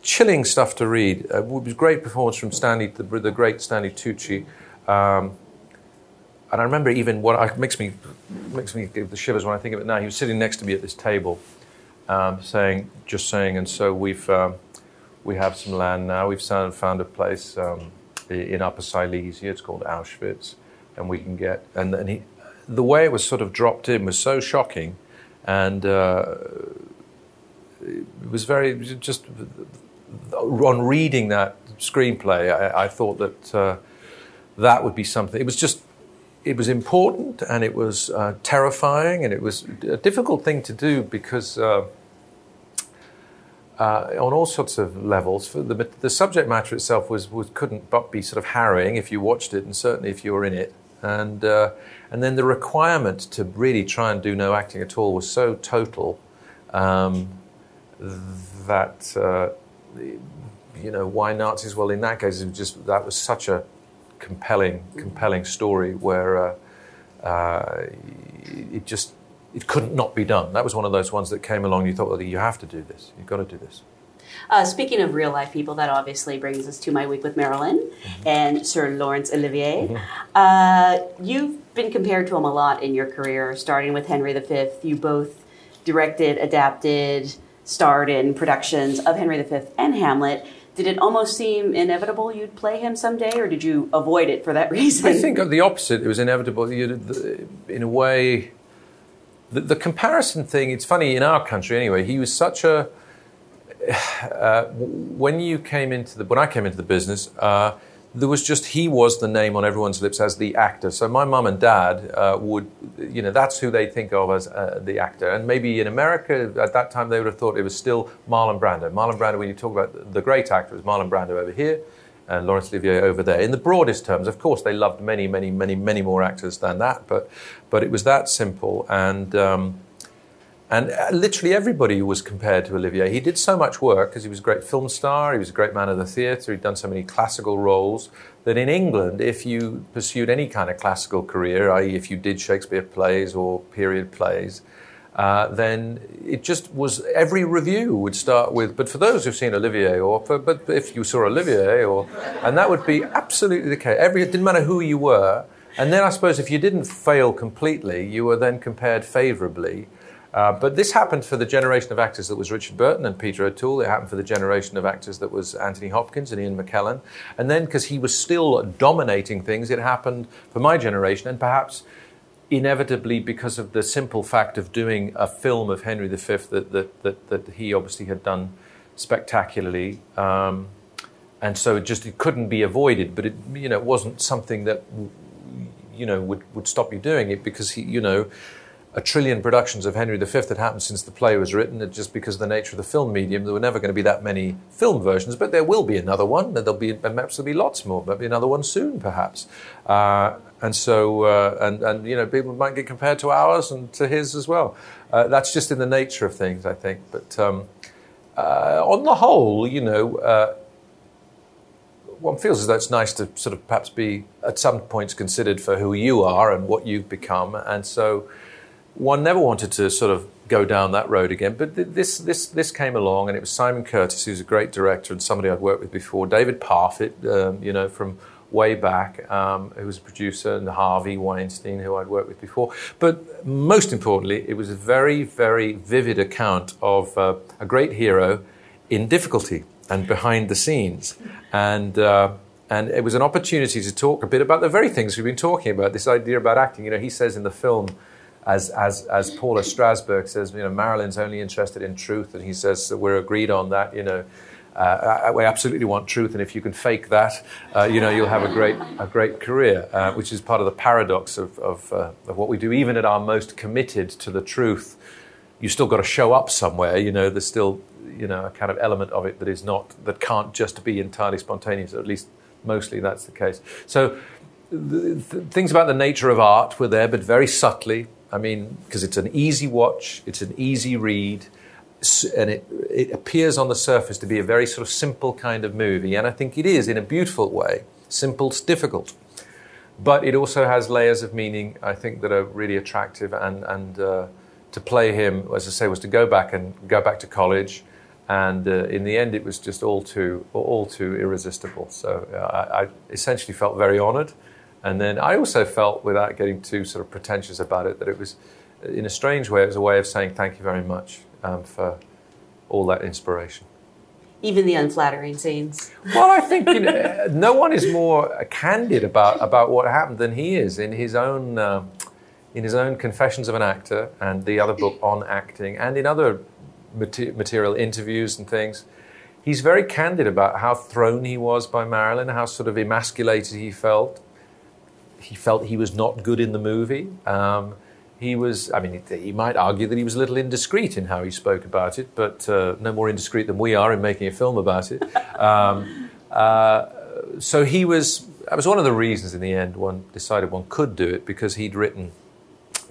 chilling stuff to read. Uh, it was great performance from Stanley, the, the great Stanley Tucci. Um, and I remember even what it makes me makes me give the shivers when I think of it now. He was sitting next to me at this table, um, saying, just saying, and so we've um, we have some land now. We've found a place um, in Upper Silesia. It's called Auschwitz, and we can get and, and he, the way it was sort of dropped in was so shocking, and uh, it was very just on reading that screenplay. I, I thought that uh, that would be something. It was just it was important and it was uh, terrifying and it was a difficult thing to do because uh, on all sorts of levels, the, the, subject matter itself was, was, couldn't but be sort of harrowing if you watched it and certainly if you were in it. And, uh, and then the requirement to really try and do no acting at all was so total um, that, uh, you know, why Nazis? Well, in that case, it was just that was such a compelling, compelling story where uh, uh, it just it couldn't not be done. That was one of those ones that came along. You thought, well, you have to do this. You've got to do this. Uh, speaking of real life people, that obviously brings us to my week with Marilyn mm-hmm. and Sir Laurence Olivier. Mm-hmm. Uh, you've been compared to him a lot in your career, starting with Henry V. You both directed, adapted, starred in productions of Henry V and Hamlet. did it almost seem inevitable you'd play him someday, or did you avoid it for that *laughs* reason? I think the opposite. It was inevitable. You, in a way, the, the, comparison thing. It's funny in our country anyway. He was such a. *sighs* Uh, when you came into the when I came into the business. Uh, there was just he was the name on everyone's lips as the actor. So my mum and dad uh, would, you know, that's who they think of as uh, the actor. And maybe in America at that time they would have thought it was still Marlon Brando. Marlon Brando, when you talk about the great actor, is Marlon Brando over here and Laurence Olivier over there. In the broadest terms, of course, they loved many, many, many, many more actors than that, but but it was that simple and. Um, and uh, literally everybody was compared to Olivier. He did so much work because he was a great film star, he was a great man of the theatre, he'd done so many classical roles that in England, if you pursued any kind of classical career, i.e., if you did Shakespeare plays or period plays, uh, then it just was every review would start with, but for those who've seen Olivier, or for, but if you saw Olivier, or, and that would be absolutely the case. Every, it didn't matter who you were. And then I suppose if you didn't fail completely, you were then compared favourably uh, but this happened for the generation of actors that was Richard Burton and Peter O'Toole. It happened for the generation of actors that was Anthony Hopkins and Ian McKellen. And then, because he was still dominating things, it happened for my generation, and perhaps inevitably because of the simple fact of doing a film of Henry V that, that, that, that he obviously had done spectacularly. Um, and so it just it couldn't be avoided, but it you know it wasn't something that you know would, would stop you doing it because he you know a trillion productions of Henry V had happened since the play was written, just because of the nature of the film medium, there were never going to be that many film versions, but there will be another one. There'll be, perhaps there'll be lots more. There'll be another one soon, perhaps. Uh, and so, uh, and, and, you know, people might get compared to ours and to his as well. Uh, that's just in the nature of things, I think. But um, uh, on the whole, you know, uh, one feels as though it's nice to sort of perhaps be at some points considered for who you are and what you've become. And so, one never wanted to sort of go down that road again. But this, this, this came along, and it was Simon Curtis, who's a great director and somebody I'd worked with before, David Parfitt, um, you know, from way back, um, who was a producer, and Harvey Weinstein, who I'd worked with before. But most importantly, it was a very, very vivid account of uh, a great hero in difficulty and behind the scenes. And uh, and it was an opportunity to talk a bit about the very things we've been talking about. This idea about acting. You know, he says in the film as, as, as Paula Strasberg says, you know, Marilyn's only interested in truth, and he says we're agreed on that, you know. Uh, we absolutely want truth, and if you can fake that, uh, you know, you'll have a great, a great career, uh, which is part of the paradox of, of, uh, of, what we do. Even at our most committed to the truth, you still got to show up somewhere. You know, there's still, you know, a kind of element of it that is not, that can't just be entirely spontaneous. Or at least mostly that's the case. So, things about the nature of art were there, but very subtly. I mean, because it's an easy watch, it's an easy read, and it, it appears on the surface to be a very sort of simple kind of movie. And I think it is in a beautiful way. Simple's difficult. But it also has layers of meaning, I think, that are really attractive. And, and uh, to play him, as I say, was to go back and go back to college. And uh, in the end, it was just all too, all too irresistible. So uh, I, I essentially felt very honored. And then I also felt, without getting too sort of pretentious about it, that it was, in a strange way, it was a way of saying thank you very much um, for all that inspiration. Even the unflattering scenes. Well, I think you *laughs* know, no one is more candid about, about what happened than he is in his own uh, in his own Confessions of an Actor and the other book on acting, and in other material interviews and things. He's very candid about how thrown he was by Marilyn, how sort of emasculated he felt, he felt he was not good in the movie. Um, he was, I mean, he might argue that he was a little indiscreet in how he spoke about it, but uh, no more indiscreet than we are in making a film about it. Um, *laughs* uh, so he was, that was one of the reasons in the end one decided one could do it because he'd written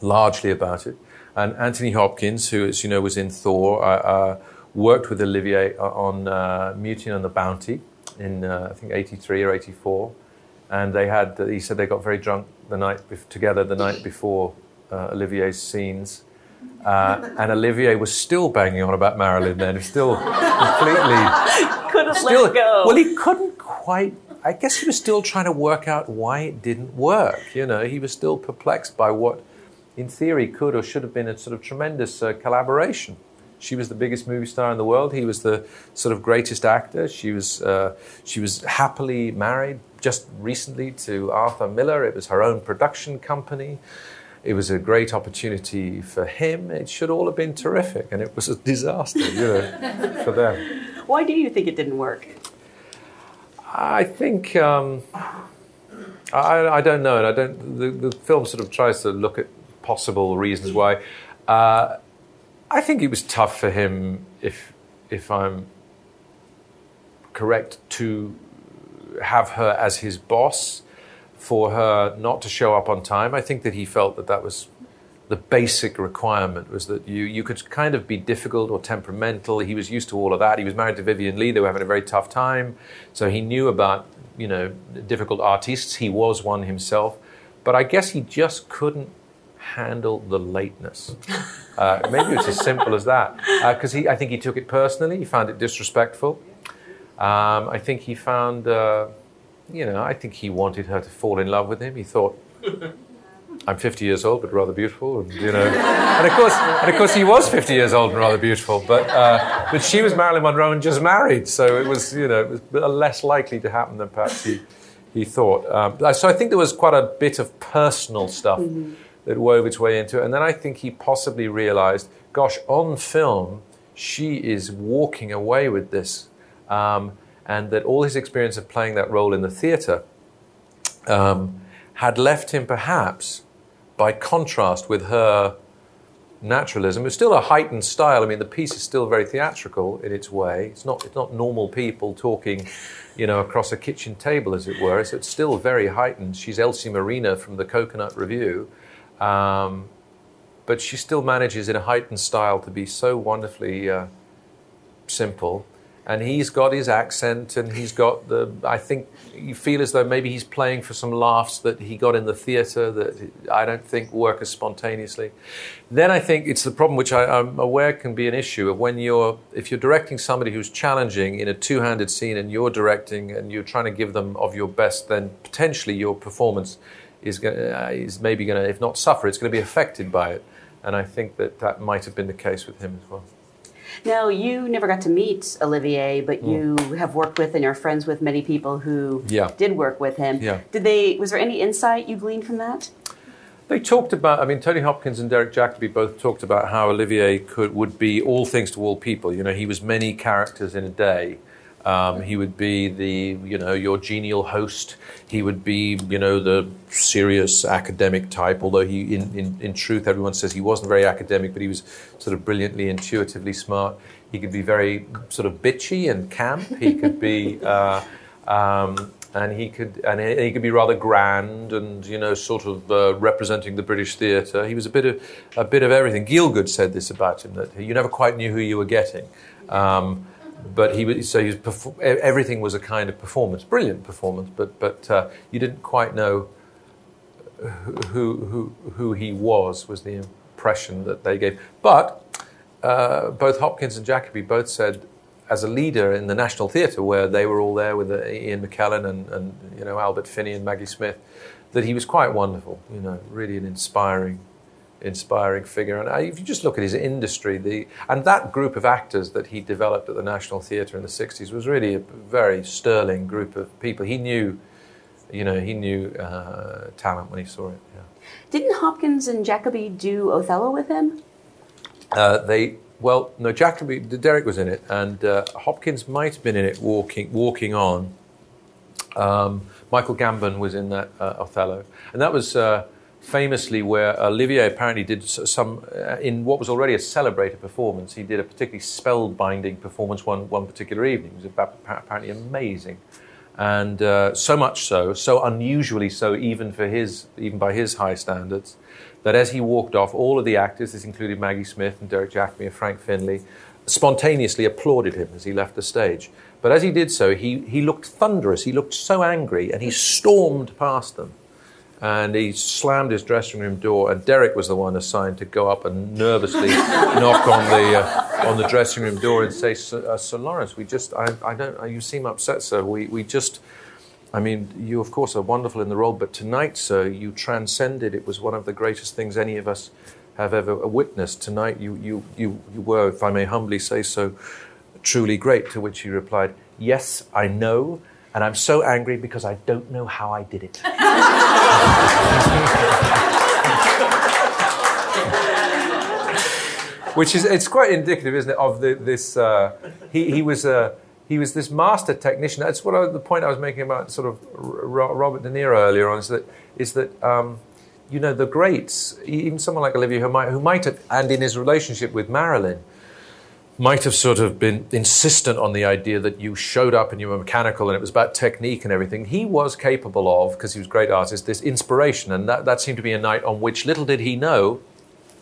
largely about it. And Anthony Hopkins, who, as you know, was in Thor, uh, uh worked with Olivier on uh, Mutiny on the Bounty in, uh, I think, 83 or 84 and they had. He said they got very drunk the night together the night before uh, Olivier's scenes. Uh, and Olivier was still banging on about Marilyn then, still completely. *laughs* couldn't still, let go. Well, he couldn't quite. I guess he was still trying to work out why it didn't work. You know, he was still perplexed by what, in theory, could or should have been a sort of tremendous uh, collaboration. She was the biggest movie star in the world. He was the sort of greatest actor. She was uh, she was happily married just recently to Arthur Miller. It was her own production company. It was a great opportunity for him. It should all have been terrific, and it was a disaster, you know, for them. Why do you think it didn't work? I think um, I, I, don't know, and I don't. The, the, film sort of tries to look at possible reasons why. Uh, I think it was tough for him, if if I'm correct, to have her as his boss, for her not to show up on time. I think that he felt that that was the basic requirement was that you, you could kind of be difficult or temperamental. He was used to all of that. He was married to Vivien Leigh. They were having a very tough time. So he knew about, you know, difficult artists. He was one himself. But I guess he just couldn't handle the lateness. Uh, maybe it's as simple as that. Because uh, I think he took it personally. He found it disrespectful. Um, I think he found, uh, you know, I think he wanted her to fall in love with him. He thought, I'm 50 years old, but rather beautiful, and, you know. and of course, and of course, he was 50 years old and rather beautiful, but uh, but she was Marilyn Monroe and just married, so it was, you know, it was less likely to happen than perhaps he he thought. Um, so I think there was quite a bit of personal stuff mm-hmm. That wove its way into it, and then I think he possibly realized, gosh, on film, she is walking away with this, um, and that all his experience of playing that role in the theatre. Um, had left him perhaps by contrast with her naturalism. It's still a heightened style. I mean, the piece is still very theatrical in its way. It's not, it's not normal people talking, you know, across a kitchen table, as it were. So it's still very heightened. She's Elsie Marina from the Coconut Revue. Um, but she still manages in a heightened style to be so wonderfully uh, simple. And he's got his accent and he's got the i think you feel as though maybe he's playing for some laughs that he got in the theatre that i don't think work as spontaneously. Then i think it's the problem which I, am aware can be an issue of when you're if you're directing somebody who's challenging in a two-handed scene and you're directing and you're trying to give them of your best then potentially your performance is, going uh, is maybe going to if not suffer it's going to be affected by it and i think that that might have been the case with him as well now, you never got to meet Olivier, but mm. you have worked with and are friends with many people who yeah. did work with him. Yeah. Did they? Was there any insight you gleaned from that? They talked about. I mean, Tony Hopkins and Derek Jacobi both talked about how Olivier could would be all things to all people. You know, he was many characters in a day. Um, he would be the, you know, your genial host. He would be, you know, the serious academic type. Although he, in, in, in truth, everyone says he wasn't very academic, but he was sort of brilliantly, intuitively smart. He could be very sort of bitchy and camp. He could be, *laughs* uh, um, and he could, and he could be rather grand and you know, sort of uh, representing the British theatre. He was a bit of a bit of everything. Gielgud said this about him that you never quite knew who you were getting. Um, but he so he was everything was a kind of performance, brilliant performance, but but uh, you didn't quite know who who who he was was the impression that they gave. But uh, both Hopkins and Jacobi both said, as a leader in the National Theatre, where they were all there with uh, Ian McKellen and, and you know Albert Finney and Maggie Smith, that he was quite wonderful. You know, really an inspiring inspiring figure. And if you just look at his industry, the and that group of actors that he developed at the National Theatre in the '60s was really a very sterling group of people. He knew, you know, he knew uh, talent when he saw it. Yeah. Didn't Hopkins and Jacobi do Othello with him? Uh, they well, no, Jacobi, Derek was in it, and uh, Hopkins might have been in it, walking walking on. Um, Michael Gambon was in that uh, Othello, and that was uh, famously where Olivier apparently did some, uh, in what was already a celebrated performance, he did a particularly spellbinding performance one, one particular evening. It was apparently amazing. And uh, so much so, so unusually so, even for his, even by his high standards, that as he walked off, all of the actors, this included Maggie Smith and Derek Jacobi and Frank Finlay, spontaneously applauded him as he left the stage. But as he did so, he, he looked thunderous, he looked so angry, and he stormed past them and he slammed his dressing room door. And Derek was the one assigned to go up and nervously *laughs* knock on the uh, on the dressing room door and say, "Sir, uh, Sir Laurence, we just I, I don't you seem upset, sir. We we just." I mean, you of course are wonderful in the role, but tonight, sir, you transcended. It was one of the greatest things any of us have ever witnessed. Tonight, you, you, you, you were, if I may humbly say so, truly great. To which he replied, Yes, I know, and I'm so angry because I don't know how I did it. *laughs* Which is, it's quite indicative, isn't it, of the, this, uh, he, he was a, he was this master technician. That's what I, the point I was making about sort of Robert De Niro earlier on is that is that um, you know the greats, even someone like Olivier who might, who might have, and in his relationship with Marilyn, might have sort of been insistent on the idea that you showed up and you were mechanical and it was about technique and everything. He was capable of, because he was a great artist, this inspiration, and that, that seemed to be a night on which little did he know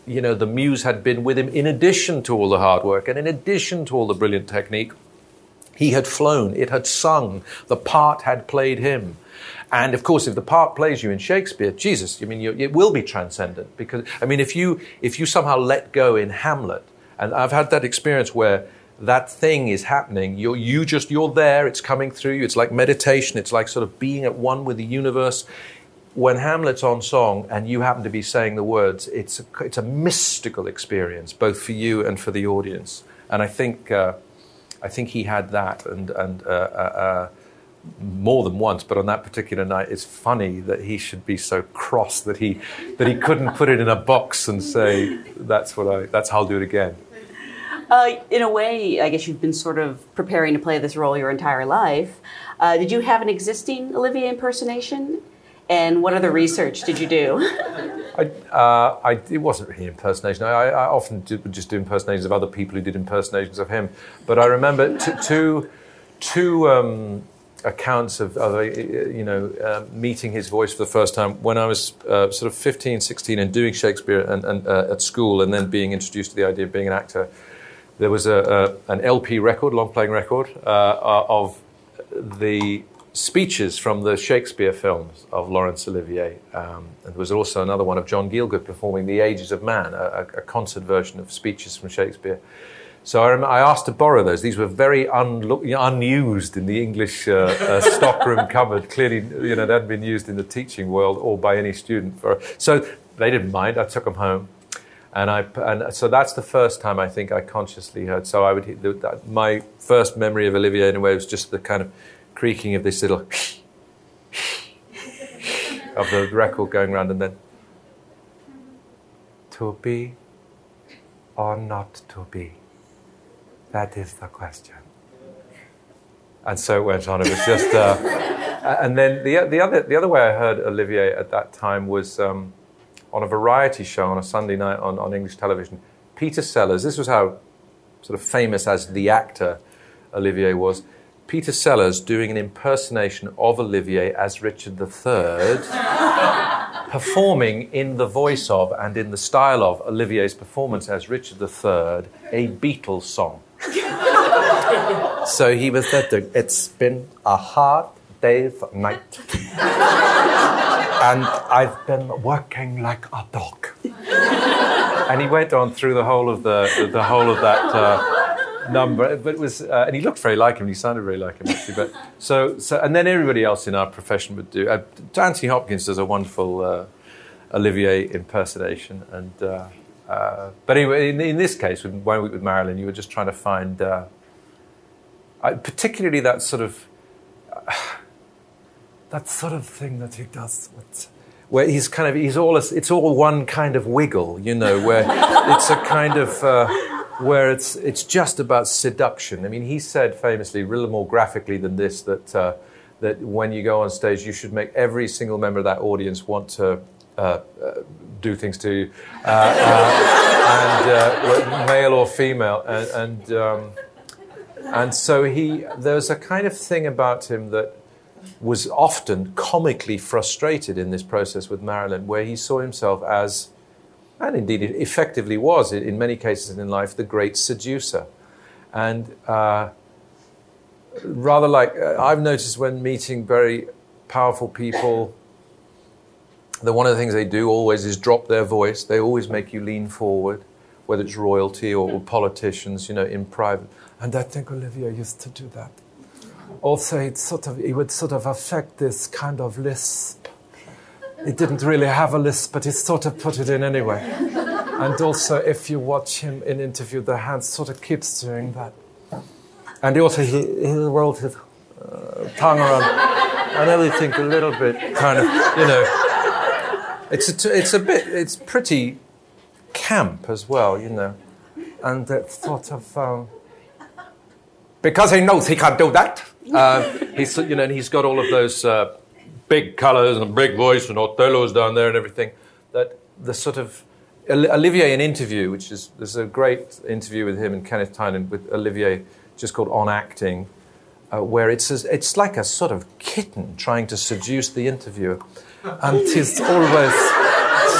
you know, the muse had been with him in addition to all the hard work and in addition to all the brilliant technique. He had flown, it had sung, the part had played him. And of course, if the part plays you in Shakespeare, Jesus, I mean, you, it will be transcendent because, I mean, if you, if you somehow let go in Hamlet, and I've had that experience where that thing is happening, you're, you just, you're there, it's coming through you, it's like meditation, it's like sort of being at one with the universe. When Hamlet's on song and you happen to be saying the words, it's a, it's a mystical experience, both for you and for the audience. And I think, uh, I think he had that and, and uh, uh, uh, more than once, but on that particular night, it's funny that he should be so cross that he, that he couldn't put it in a box and say, that's, what I, that's how I'll do it again. Uh, in a way, I guess you've been sort of preparing to play this role your entire life. Uh, did you have an existing Olivier impersonation? And what other research did you do? *laughs* I, uh, I, it wasn't really impersonation. I, I often would just do impersonations of other people who did impersonations of him. But I remember t- two, two um, accounts of, of uh, you know, uh, meeting his voice for the first time when I was uh, sort of 15, 16 and doing Shakespeare and, and uh, at school and then being introduced to the idea of being an actor. There was a, a an LP record, long playing record, uh, of the speeches from the Shakespeare films of Laurence Olivier. Um, and there was also another one of John Gielgud performing The Ages of Man, a, a concert version of speeches from Shakespeare. So I, I, asked to borrow those. These were very unused in the English uh, uh, *laughs* stockroom cupboard. Clearly, you know, they hadn't been used in the teaching world or by any student. For, so they didn't mind. I took them home. And, I, and so that's the first time I think I consciously heard. So I would, my first memory of Olivier, in a way was just the kind of creaking of this little *laughs* of the record going round, and then to be or not to be. That is the question. And so it went on. It was just, uh, *laughs* and then the the other the other way I heard Olivier at that time was um, on a variety show on a Sunday night on, on English television. Peter Sellers. This was how sort of famous as the actor Olivier was. Peter Sellers doing an impersonation of Olivier as Richard III, *laughs* performing in the voice of and in the style of Olivier's performance as Richard III, a Beatles song. *laughs* so he was said to, it's been a hard day's night. *laughs* and I've been working like a dog. and he went on through the whole of the, the whole of that uh, number, but it was, uh, and he looked very like him. And he sounded very like him actually. But so, so, and then everybody else in our profession would do. Uh, Anthony Hopkins does a wonderful uh, Olivier impersonation, and uh, uh, but anyway, in, in, this case, with One Week with Marilyn, you were just trying to find, uh, particularly that sort of. That sort of thing that he does with, where he's kind of he's all it's all one kind of wiggle you know where *laughs* it's a kind of uh, where it's, it's just about seduction. I mean, he said famously, a little more graphically than this, that, uh, that when you go on stage, you should make every single member of that audience want to uh, uh, do things to you, uh, uh, and uh, male or female. And, and, um, and so he, there's a kind of thing about him that was often comically frustrated in this process with Marilyn, where he saw himself as and indeed it effectively was, in many cases in life, the great seducer. And uh, rather like uh, I've noticed when meeting very powerful people, that one of the things they do always is drop their voice. They always make you lean forward, whether it's royalty or, or politicians, you know, in private. And I think Olivier used to do that. Also, it sort of it would sort of affect this kind of lisp it didn't really have a lisp, but he sort of put it in anyway. And also, if you watch him in interview, the hand sort of keeps doing that. And also, he, he rolled his uh, tongue around and everything a little bit kind of, you know. It's a, it's a bit, it's pretty camp as well, you know. And that sort of, um, because he knows he can't do that, uh, he's, you know, and he's got all of those uh, big colours and big voice and Othello's down there and everything. That the sort of Olivier, an interview, which is there's a great interview with him and Kenneth Tynan with Olivier, just called On Acting, uh, where it's a, it's like a sort of kitten trying to seduce the interviewer, and he's always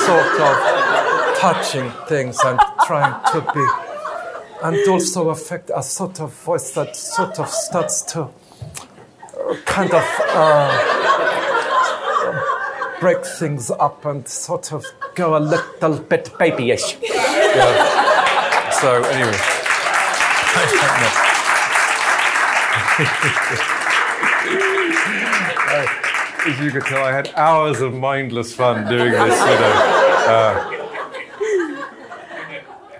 sort of touching things and trying to be, and also affect a sort of voice that sort of starts to kind of. Uh, break things up and sort of go a little bit babyish. yeah. So anyway, As you could tell, I had hours of mindless fun doing this. You know. Uh,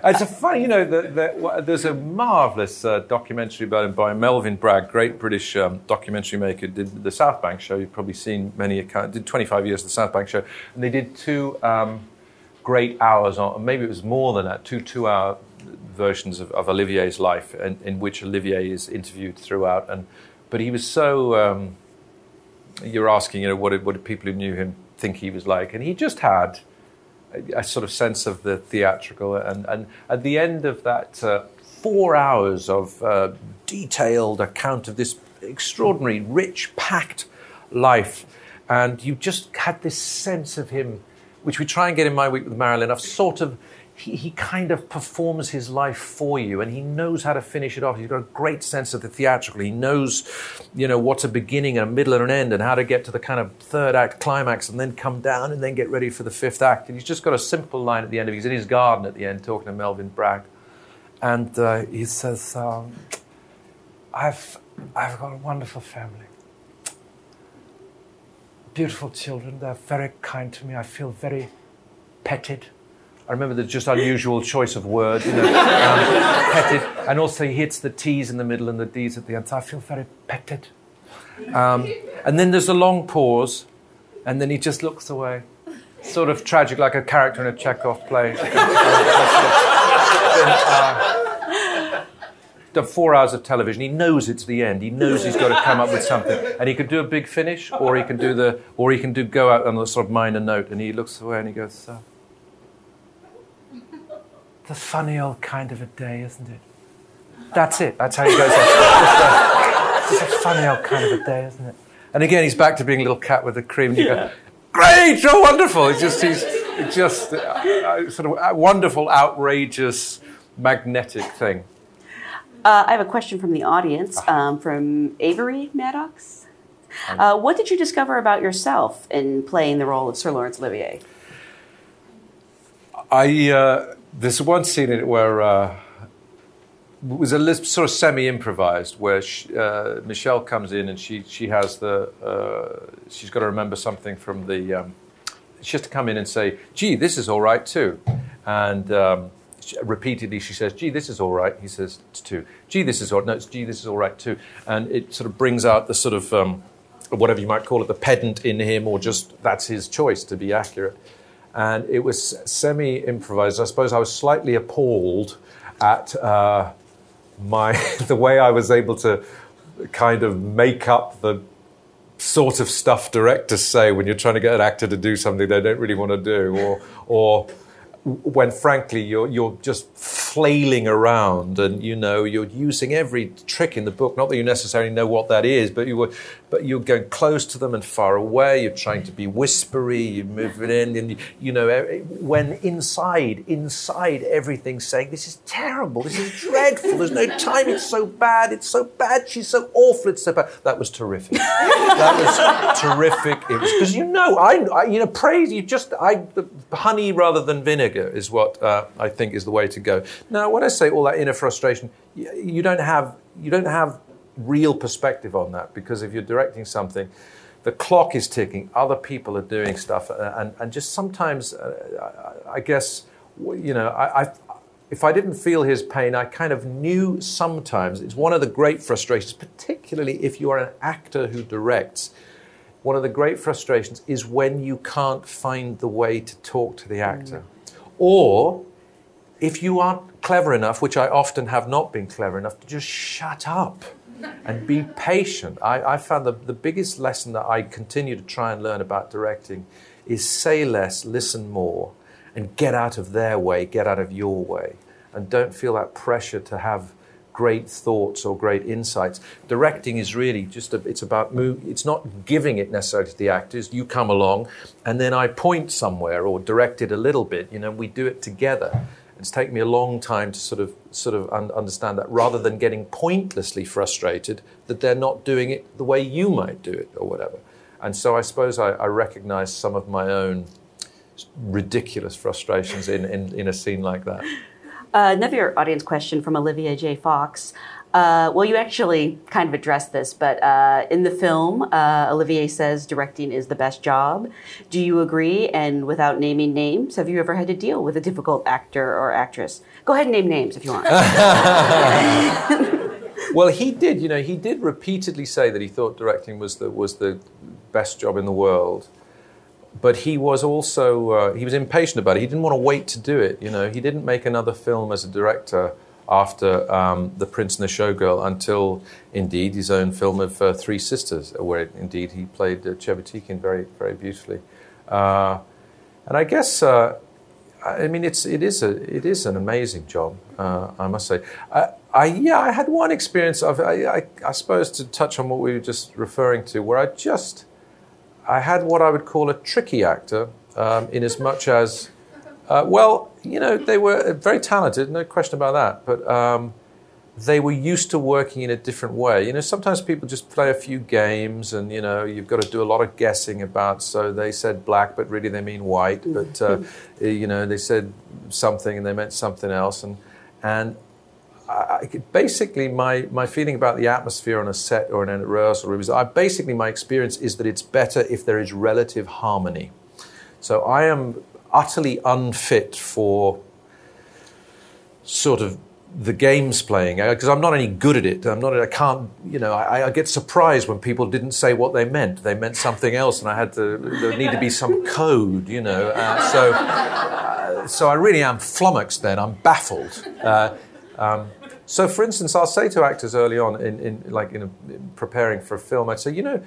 it's a funny, you know, the, the, there's a marvelous uh, documentary about him by Melvin Bragg, great British um, documentary maker. Did the South Bank show? You've probably seen many. Accounts, did 25 years of the South Bank show, and they did two um, great hours on. Maybe it was more than that. Two two-hour versions of, of Olivier's life, in, in, which Olivier is interviewed throughout. And but he was so. Um, you're asking, you know, what did, what did people who knew him think he was like? And he just had a sort of sense of the theatrical. And, and at the end of that uh, four hours of uh, detailed account of this extraordinary, rich, packed life, and you just had this sense of him, which we try and get in my week with Marilyn, of sort of he, he kind of performs his life for you and he knows how to finish it off. He's got a great sense of the theatrical. He knows, you know, what's a beginning and a middle and an end and how to get to the kind of third act climax and then come down and then get ready for the fifth act. And he's just got a simple line at the end of it. He's in his garden at the end talking to Melvin Bragg. And uh, he says, um, I've, I've got a wonderful family. Beautiful children. They're very kind to me. I feel very petted. I remember the just unusual choice of words, you know, um, *laughs* petted, and also he hits the T's in the middle and the D's at the end. So I feel very petted. Um, and then there's a long pause, and then he just looks away, sort of tragic, like a character in a Chekhov play. *laughs* then, uh, the four hours of television, he knows it's the end. He knows he's got to come up with something, and he can do a big finish, or he can do the, or he can do go out on a sort of minor note. And he looks away and he goes. So, the funny old kind of a day, isn't it? That's it. That's how he goes. It's a, a funny old kind of a day, isn't it? And again, he's back to being a little cat with the cream. And you go, great, oh, wonderful. It's just, he's just a, uh, a sort of a wonderful, outrageous, magnetic thing. Uh, I have a question from the audience um, from Avery Maddox. Uh, what did you discover about yourself in playing the role of Sir Laurence Olivier? I uh, there's one scene in it where uh, it was a sort of semi-improvised where she, uh, Michelle comes in and she she has the uh, she's got to remember something from the um, she has to come in and say, "Gee, this is all right too," and um, she, repeatedly she says, "Gee, this is all right." He says, "It's two. Gee, this is all no, it's gee, this is all right too," and it sort of brings out the sort of um, whatever you might call it, the pedant in him, or just that's his choice to be accurate and it was semi improvised. I suppose I was slightly appalled at uh, my *laughs* the way I was able to kind of make up the sort of stuff directors say when you're trying to get an actor to do something they don't really want to do, or or when frankly you're you're just flailing around and you know you're using every trick in the book. Not that you necessarily know what that is but you were but you're going close to them and far away. You're trying to be whispery. You move it in and you, you know when inside inside everything's saying this is terrible. This is dreadful. There's no time. It's so bad. It's so bad. She's so awful. It's so bad. That was terrific. That was terrific. It was because you know I, I you know praise you just I honey rather than vinegar is what uh, I think is the way to go. Now, when I say all that inner frustration, you don't have you don't have real perspective on that because if you're directing something, the clock is ticking, other people are doing stuff, uh, and, and just sometimes, uh, I guess you know, I, I, if I didn't feel his pain, I kind of knew sometimes. It's one of the great frustrations, particularly if you are an actor who directs. One of the great frustrations is when you can't find the way to talk to the actor. Mm. Or if you aren't clever enough, which I often have not been clever enough, to just shut up and be patient. I, I found the, the biggest lesson that I continue to try and learn about directing is say less, listen more, and get out of their way, get out of your way, and don't feel that pressure to have great thoughts or great insights. Directing is really just a, it's about move. It's not giving it necessarily to the actors. You come along, and then I point somewhere or direct it a little bit. You know, we do it together. It's taken me a long time to sort of sort of un- understand that, rather than getting pointlessly frustrated that they're not doing it the way you might do it or whatever. And so I suppose I, I recognize some of my own ridiculous frustrations in, in, in a scene like that. Uh, another audience question from Olivia J. Fox. Uh, well, you actually kind of addressed this, but uh, in the film, uh, Olivier says directing is the best job. Do you agree? And without naming names, have you ever had to deal with a difficult actor or actress? Go ahead and name names if you want. *laughs* *laughs* well, he did. You know, he did repeatedly say that he thought directing was the was the best job in the world but he was also uh, he was impatient about it. He didn't want to wait to do it. You know, he didn't make another film as a director after um, The Prince and the Showgirl until indeed his own film of uh, Three Sisters, where indeed he played uh, very very beautifully. Uh, and I guess uh, I mean it's it is a it is an amazing job. Uh, I must say. I, I, yeah, I had one experience of I, I, I suppose to touch on what we were just referring to, where I just I had what I would call a tricky actor, um, in as much as, uh, well, you know, they were very talented, no question about that, but um, they were used to working in a different way. You know, sometimes people just play a few games and, you know, you've got to do a lot of guessing about, so they said black, but really they mean white, but, uh, you know, they said something and they meant something else. And, and I, basically, my, my feeling about the atmosphere on a set or in a rehearsal room is I, basically my experience is that it's better if there is relative harmony. So I am utterly unfit for sort of the games playing because I'm not any good at it. I'm not. I can't. You know. I, I, get surprised when people didn't say what they meant. They meant something else, and I had to. There need to be some *laughs* code. You know. Uh, so. Uh, so I really am flummoxed. Then I'm baffled. Uh, um, so, for instance, I'll say to actors early on, in, in like in, a, in preparing for a film, I'd say, you know,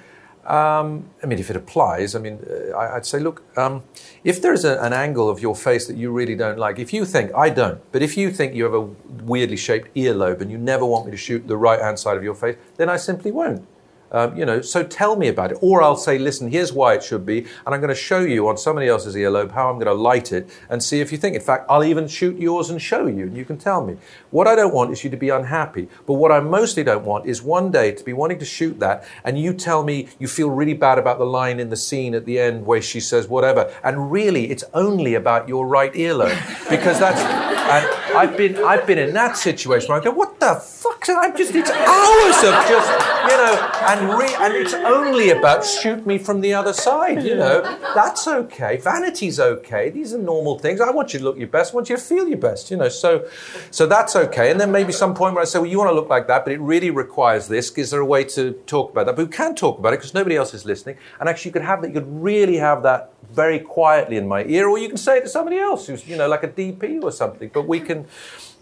um, I mean, if it applies, I mean, uh, I'd say, look, um, if there's a, an angle of your face that you really don't like, if you think, I don't, but if you think you have a weirdly shaped earlobe and you never want me to shoot the right hand side of your face, then I simply won't. Um, you know, so tell me about it. Or I'll say, listen, here's why it should be, and I'm going to show you on somebody else's earlobe how I'm going to light it and see if you think. In fact, I'll even shoot yours and show you, and you can tell me. What I don't want is you to be unhappy. But what I mostly don't want is one day to be wanting to shoot that, and you tell me you feel really bad about the line in the scene at the end where she says whatever, and really it's only about your right earlobe because that's. And I've been I've been in that situation where I go, what the fuck? I'm just it's hours of just you know. And re- and it's only about shoot me from the other side, you know. That's okay. Vanity's okay. These are normal things. I want you to look your best. I want you to feel your best, you know. So, so that's okay. And then maybe some point where I say, well, you want to look like that, but it really requires this. Is there a way to talk about that? But we can talk about it because nobody else is listening. And actually, you could have that. You could really have that very quietly in my ear, or you can say it to somebody else who's, you know, like a DP or something. But we can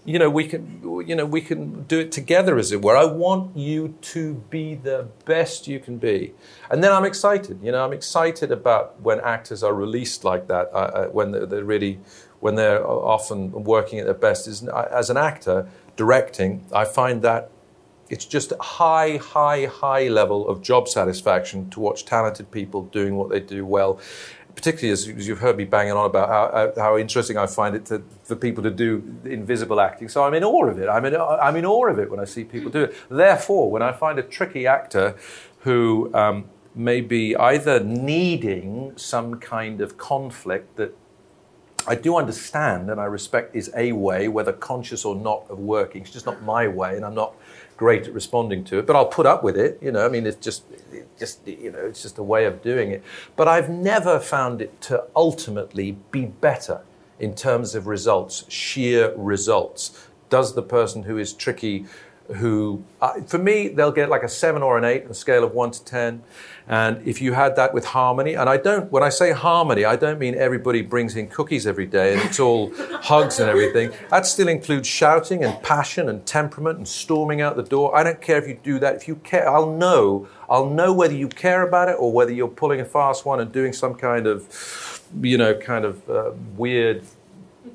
you know, we can, you know, we can do it together, as it were. I want you to be the best you can be, and then I'm excited. You know, I'm excited about when actors are released like that, uh, uh, when they're, they're, really, when they're often working at their best. Is as an actor directing, I find that it's just a high, high, high level of job satisfaction to watch talented people doing what they do well particularly as, you've heard me banging on about how, how interesting I find it to, for people to do invisible acting. So I'm in awe of it. I'm in, I'm in awe of it when I see people do it. Therefore, when I find a tricky actor who um, may be either needing some kind of conflict that I do understand and I respect is a way, whether conscious or not, of working. It's just not my way, and I'm not great at responding to it, but I'll put up with it. You know, I mean, it's just, just you know, it's just a way of doing it. But I've never found it to ultimately be better. in terms of results, sheer results. Does the person who is tricky, who, uh, for me, they'll get like a seven or an eight on a scale of one to 10. And if you had that with harmony, and I don't, when I say harmony, I don't mean everybody brings in cookies every day and it's all *laughs* hugs and everything. That still includes shouting and passion and temperament and storming out the door. I don't care if you do that. If you care, I'll know. I'll know whether you care about it or whether you're pulling a fast one and doing some kind of, you know, kind of uh, weird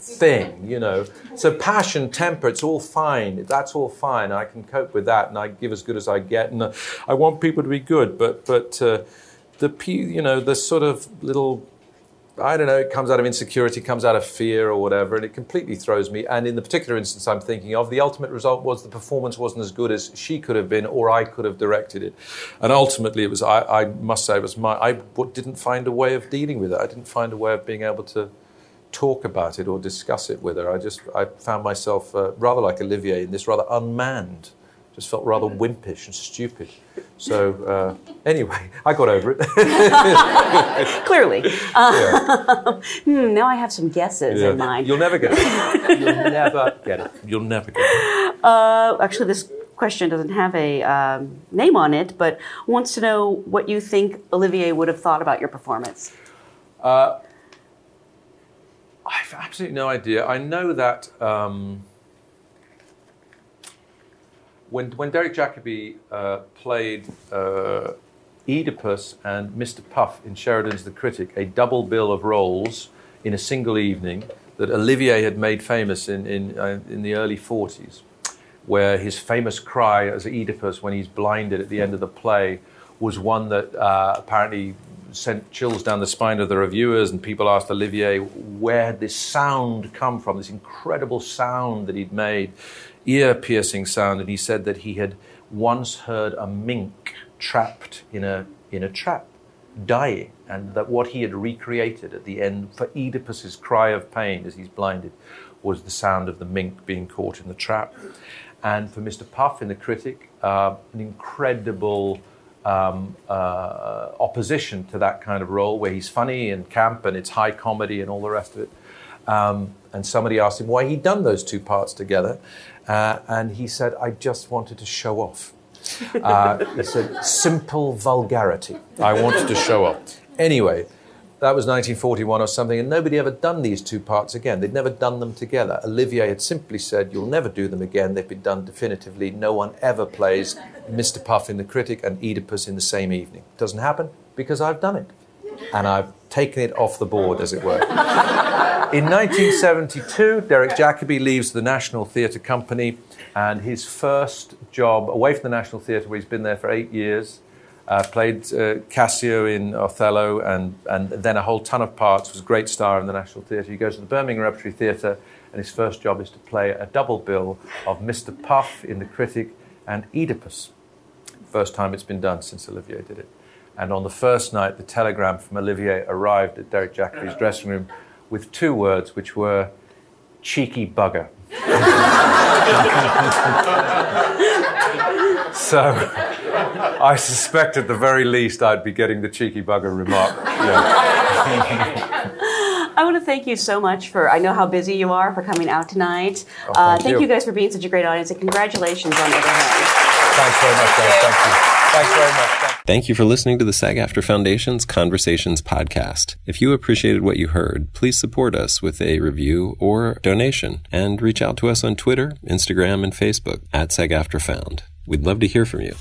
thing, you know. So passion, temper, it's all fine. That's all fine. I can cope with that, and I give as good as I get, and uh, I want people to be good. But but uh, the you know the sort of little. I don't know, it comes out of insecurity, comes out of fear or whatever, and it completely throws me. And in the particular instance I'm thinking of, the ultimate result was the performance wasn't as good as she could have been or I could have directed it. And ultimately, it was, I, I must say, it was my, I didn't find a way of dealing with it. I didn't find a way of being able to talk about it or discuss it with her. I just I found myself uh, rather like Olivier in this rather unmanned. Just felt rather wimpish and stupid. So uh, anyway, I got over it. *laughs* Clearly. Uh, *laughs* hmm, now I have some guesses yeah. in mind. You'll never get it. *laughs* You'll never get it. You'll never get it. Uh, actually, this question doesn't have a um, name on it, but wants to know what you think Olivier would have thought about your performance. Uh, I've absolutely no idea. I know that um, when when Derek Jacobi uh, played uh, Oedipus and Mr. Puff in Sheridan's The Critic, a double bill of roles in a single evening that Olivier had made famous in in, uh, in the early 40s, where his famous cry as Oedipus when he's blinded at the end of the play was one that uh, apparently sent chills down the spine of the reviewers, and people asked Olivier where had this sound come from, this incredible sound that he'd made, ear piercing sound. And he said that he had once heard a mink trapped in a, in a trap, dying, and that what he had recreated at the end for Oedipus's cry of pain as he's blinded was the sound of the mink being caught in the trap. And for Mr. Puff in The Critic, uh, an incredible um, uh, opposition to that kind of role where he's funny and camp and it's high comedy and all the rest of it. Um, and somebody asked him why he'd done those two parts together. Uh, and he said, I just wanted to show off. Uh, he said, simple vulgarity. I wanted to show off. Anyway, that was 1941 or something, and nobody ever done these two parts again. They'd never done them together. Olivier had simply said, You'll never do them again. They've been done definitively. No one ever plays Mr. Puff in The Critic and Oedipus in the same evening. Doesn't happen because I've done it. And I've taken it off the board, as it were. *laughs* in 1972, Derek Jacobi leaves the National Theatre Company, and his first job away from the National Theatre, where he's been there for eight years, uh, played uh, Cassio in Othello and, and then a whole ton of parts, was a great star in the National Theatre. He goes to the Birmingham Repertory Theatre, and his first job is to play a double bill of Mr. Puff in The Critic and Oedipus. First time it's been done since Olivier did it. And on the first night, the telegram from Olivier arrived at Derek Jacobi's dressing room with two words, which were cheeky bugger. *laughs* so I suspect at the very least I'd be getting the cheeky bugger remark. Yeah. I want to thank you so much for, I know how busy you are for coming out tonight. Oh, thank, uh, thank you. you. guys for being such a great audience and congratulations on everything. Thanks very much, guys. Thank you. Thanks very much. Thank you for listening to the SAG AFTRA Foundation's Conversations podcast. If you appreciated what you heard, please support us with a review or donation and reach out to us on Twitter, Instagram, and Facebook at SAG AFTRA Found. We'd love to hear from you.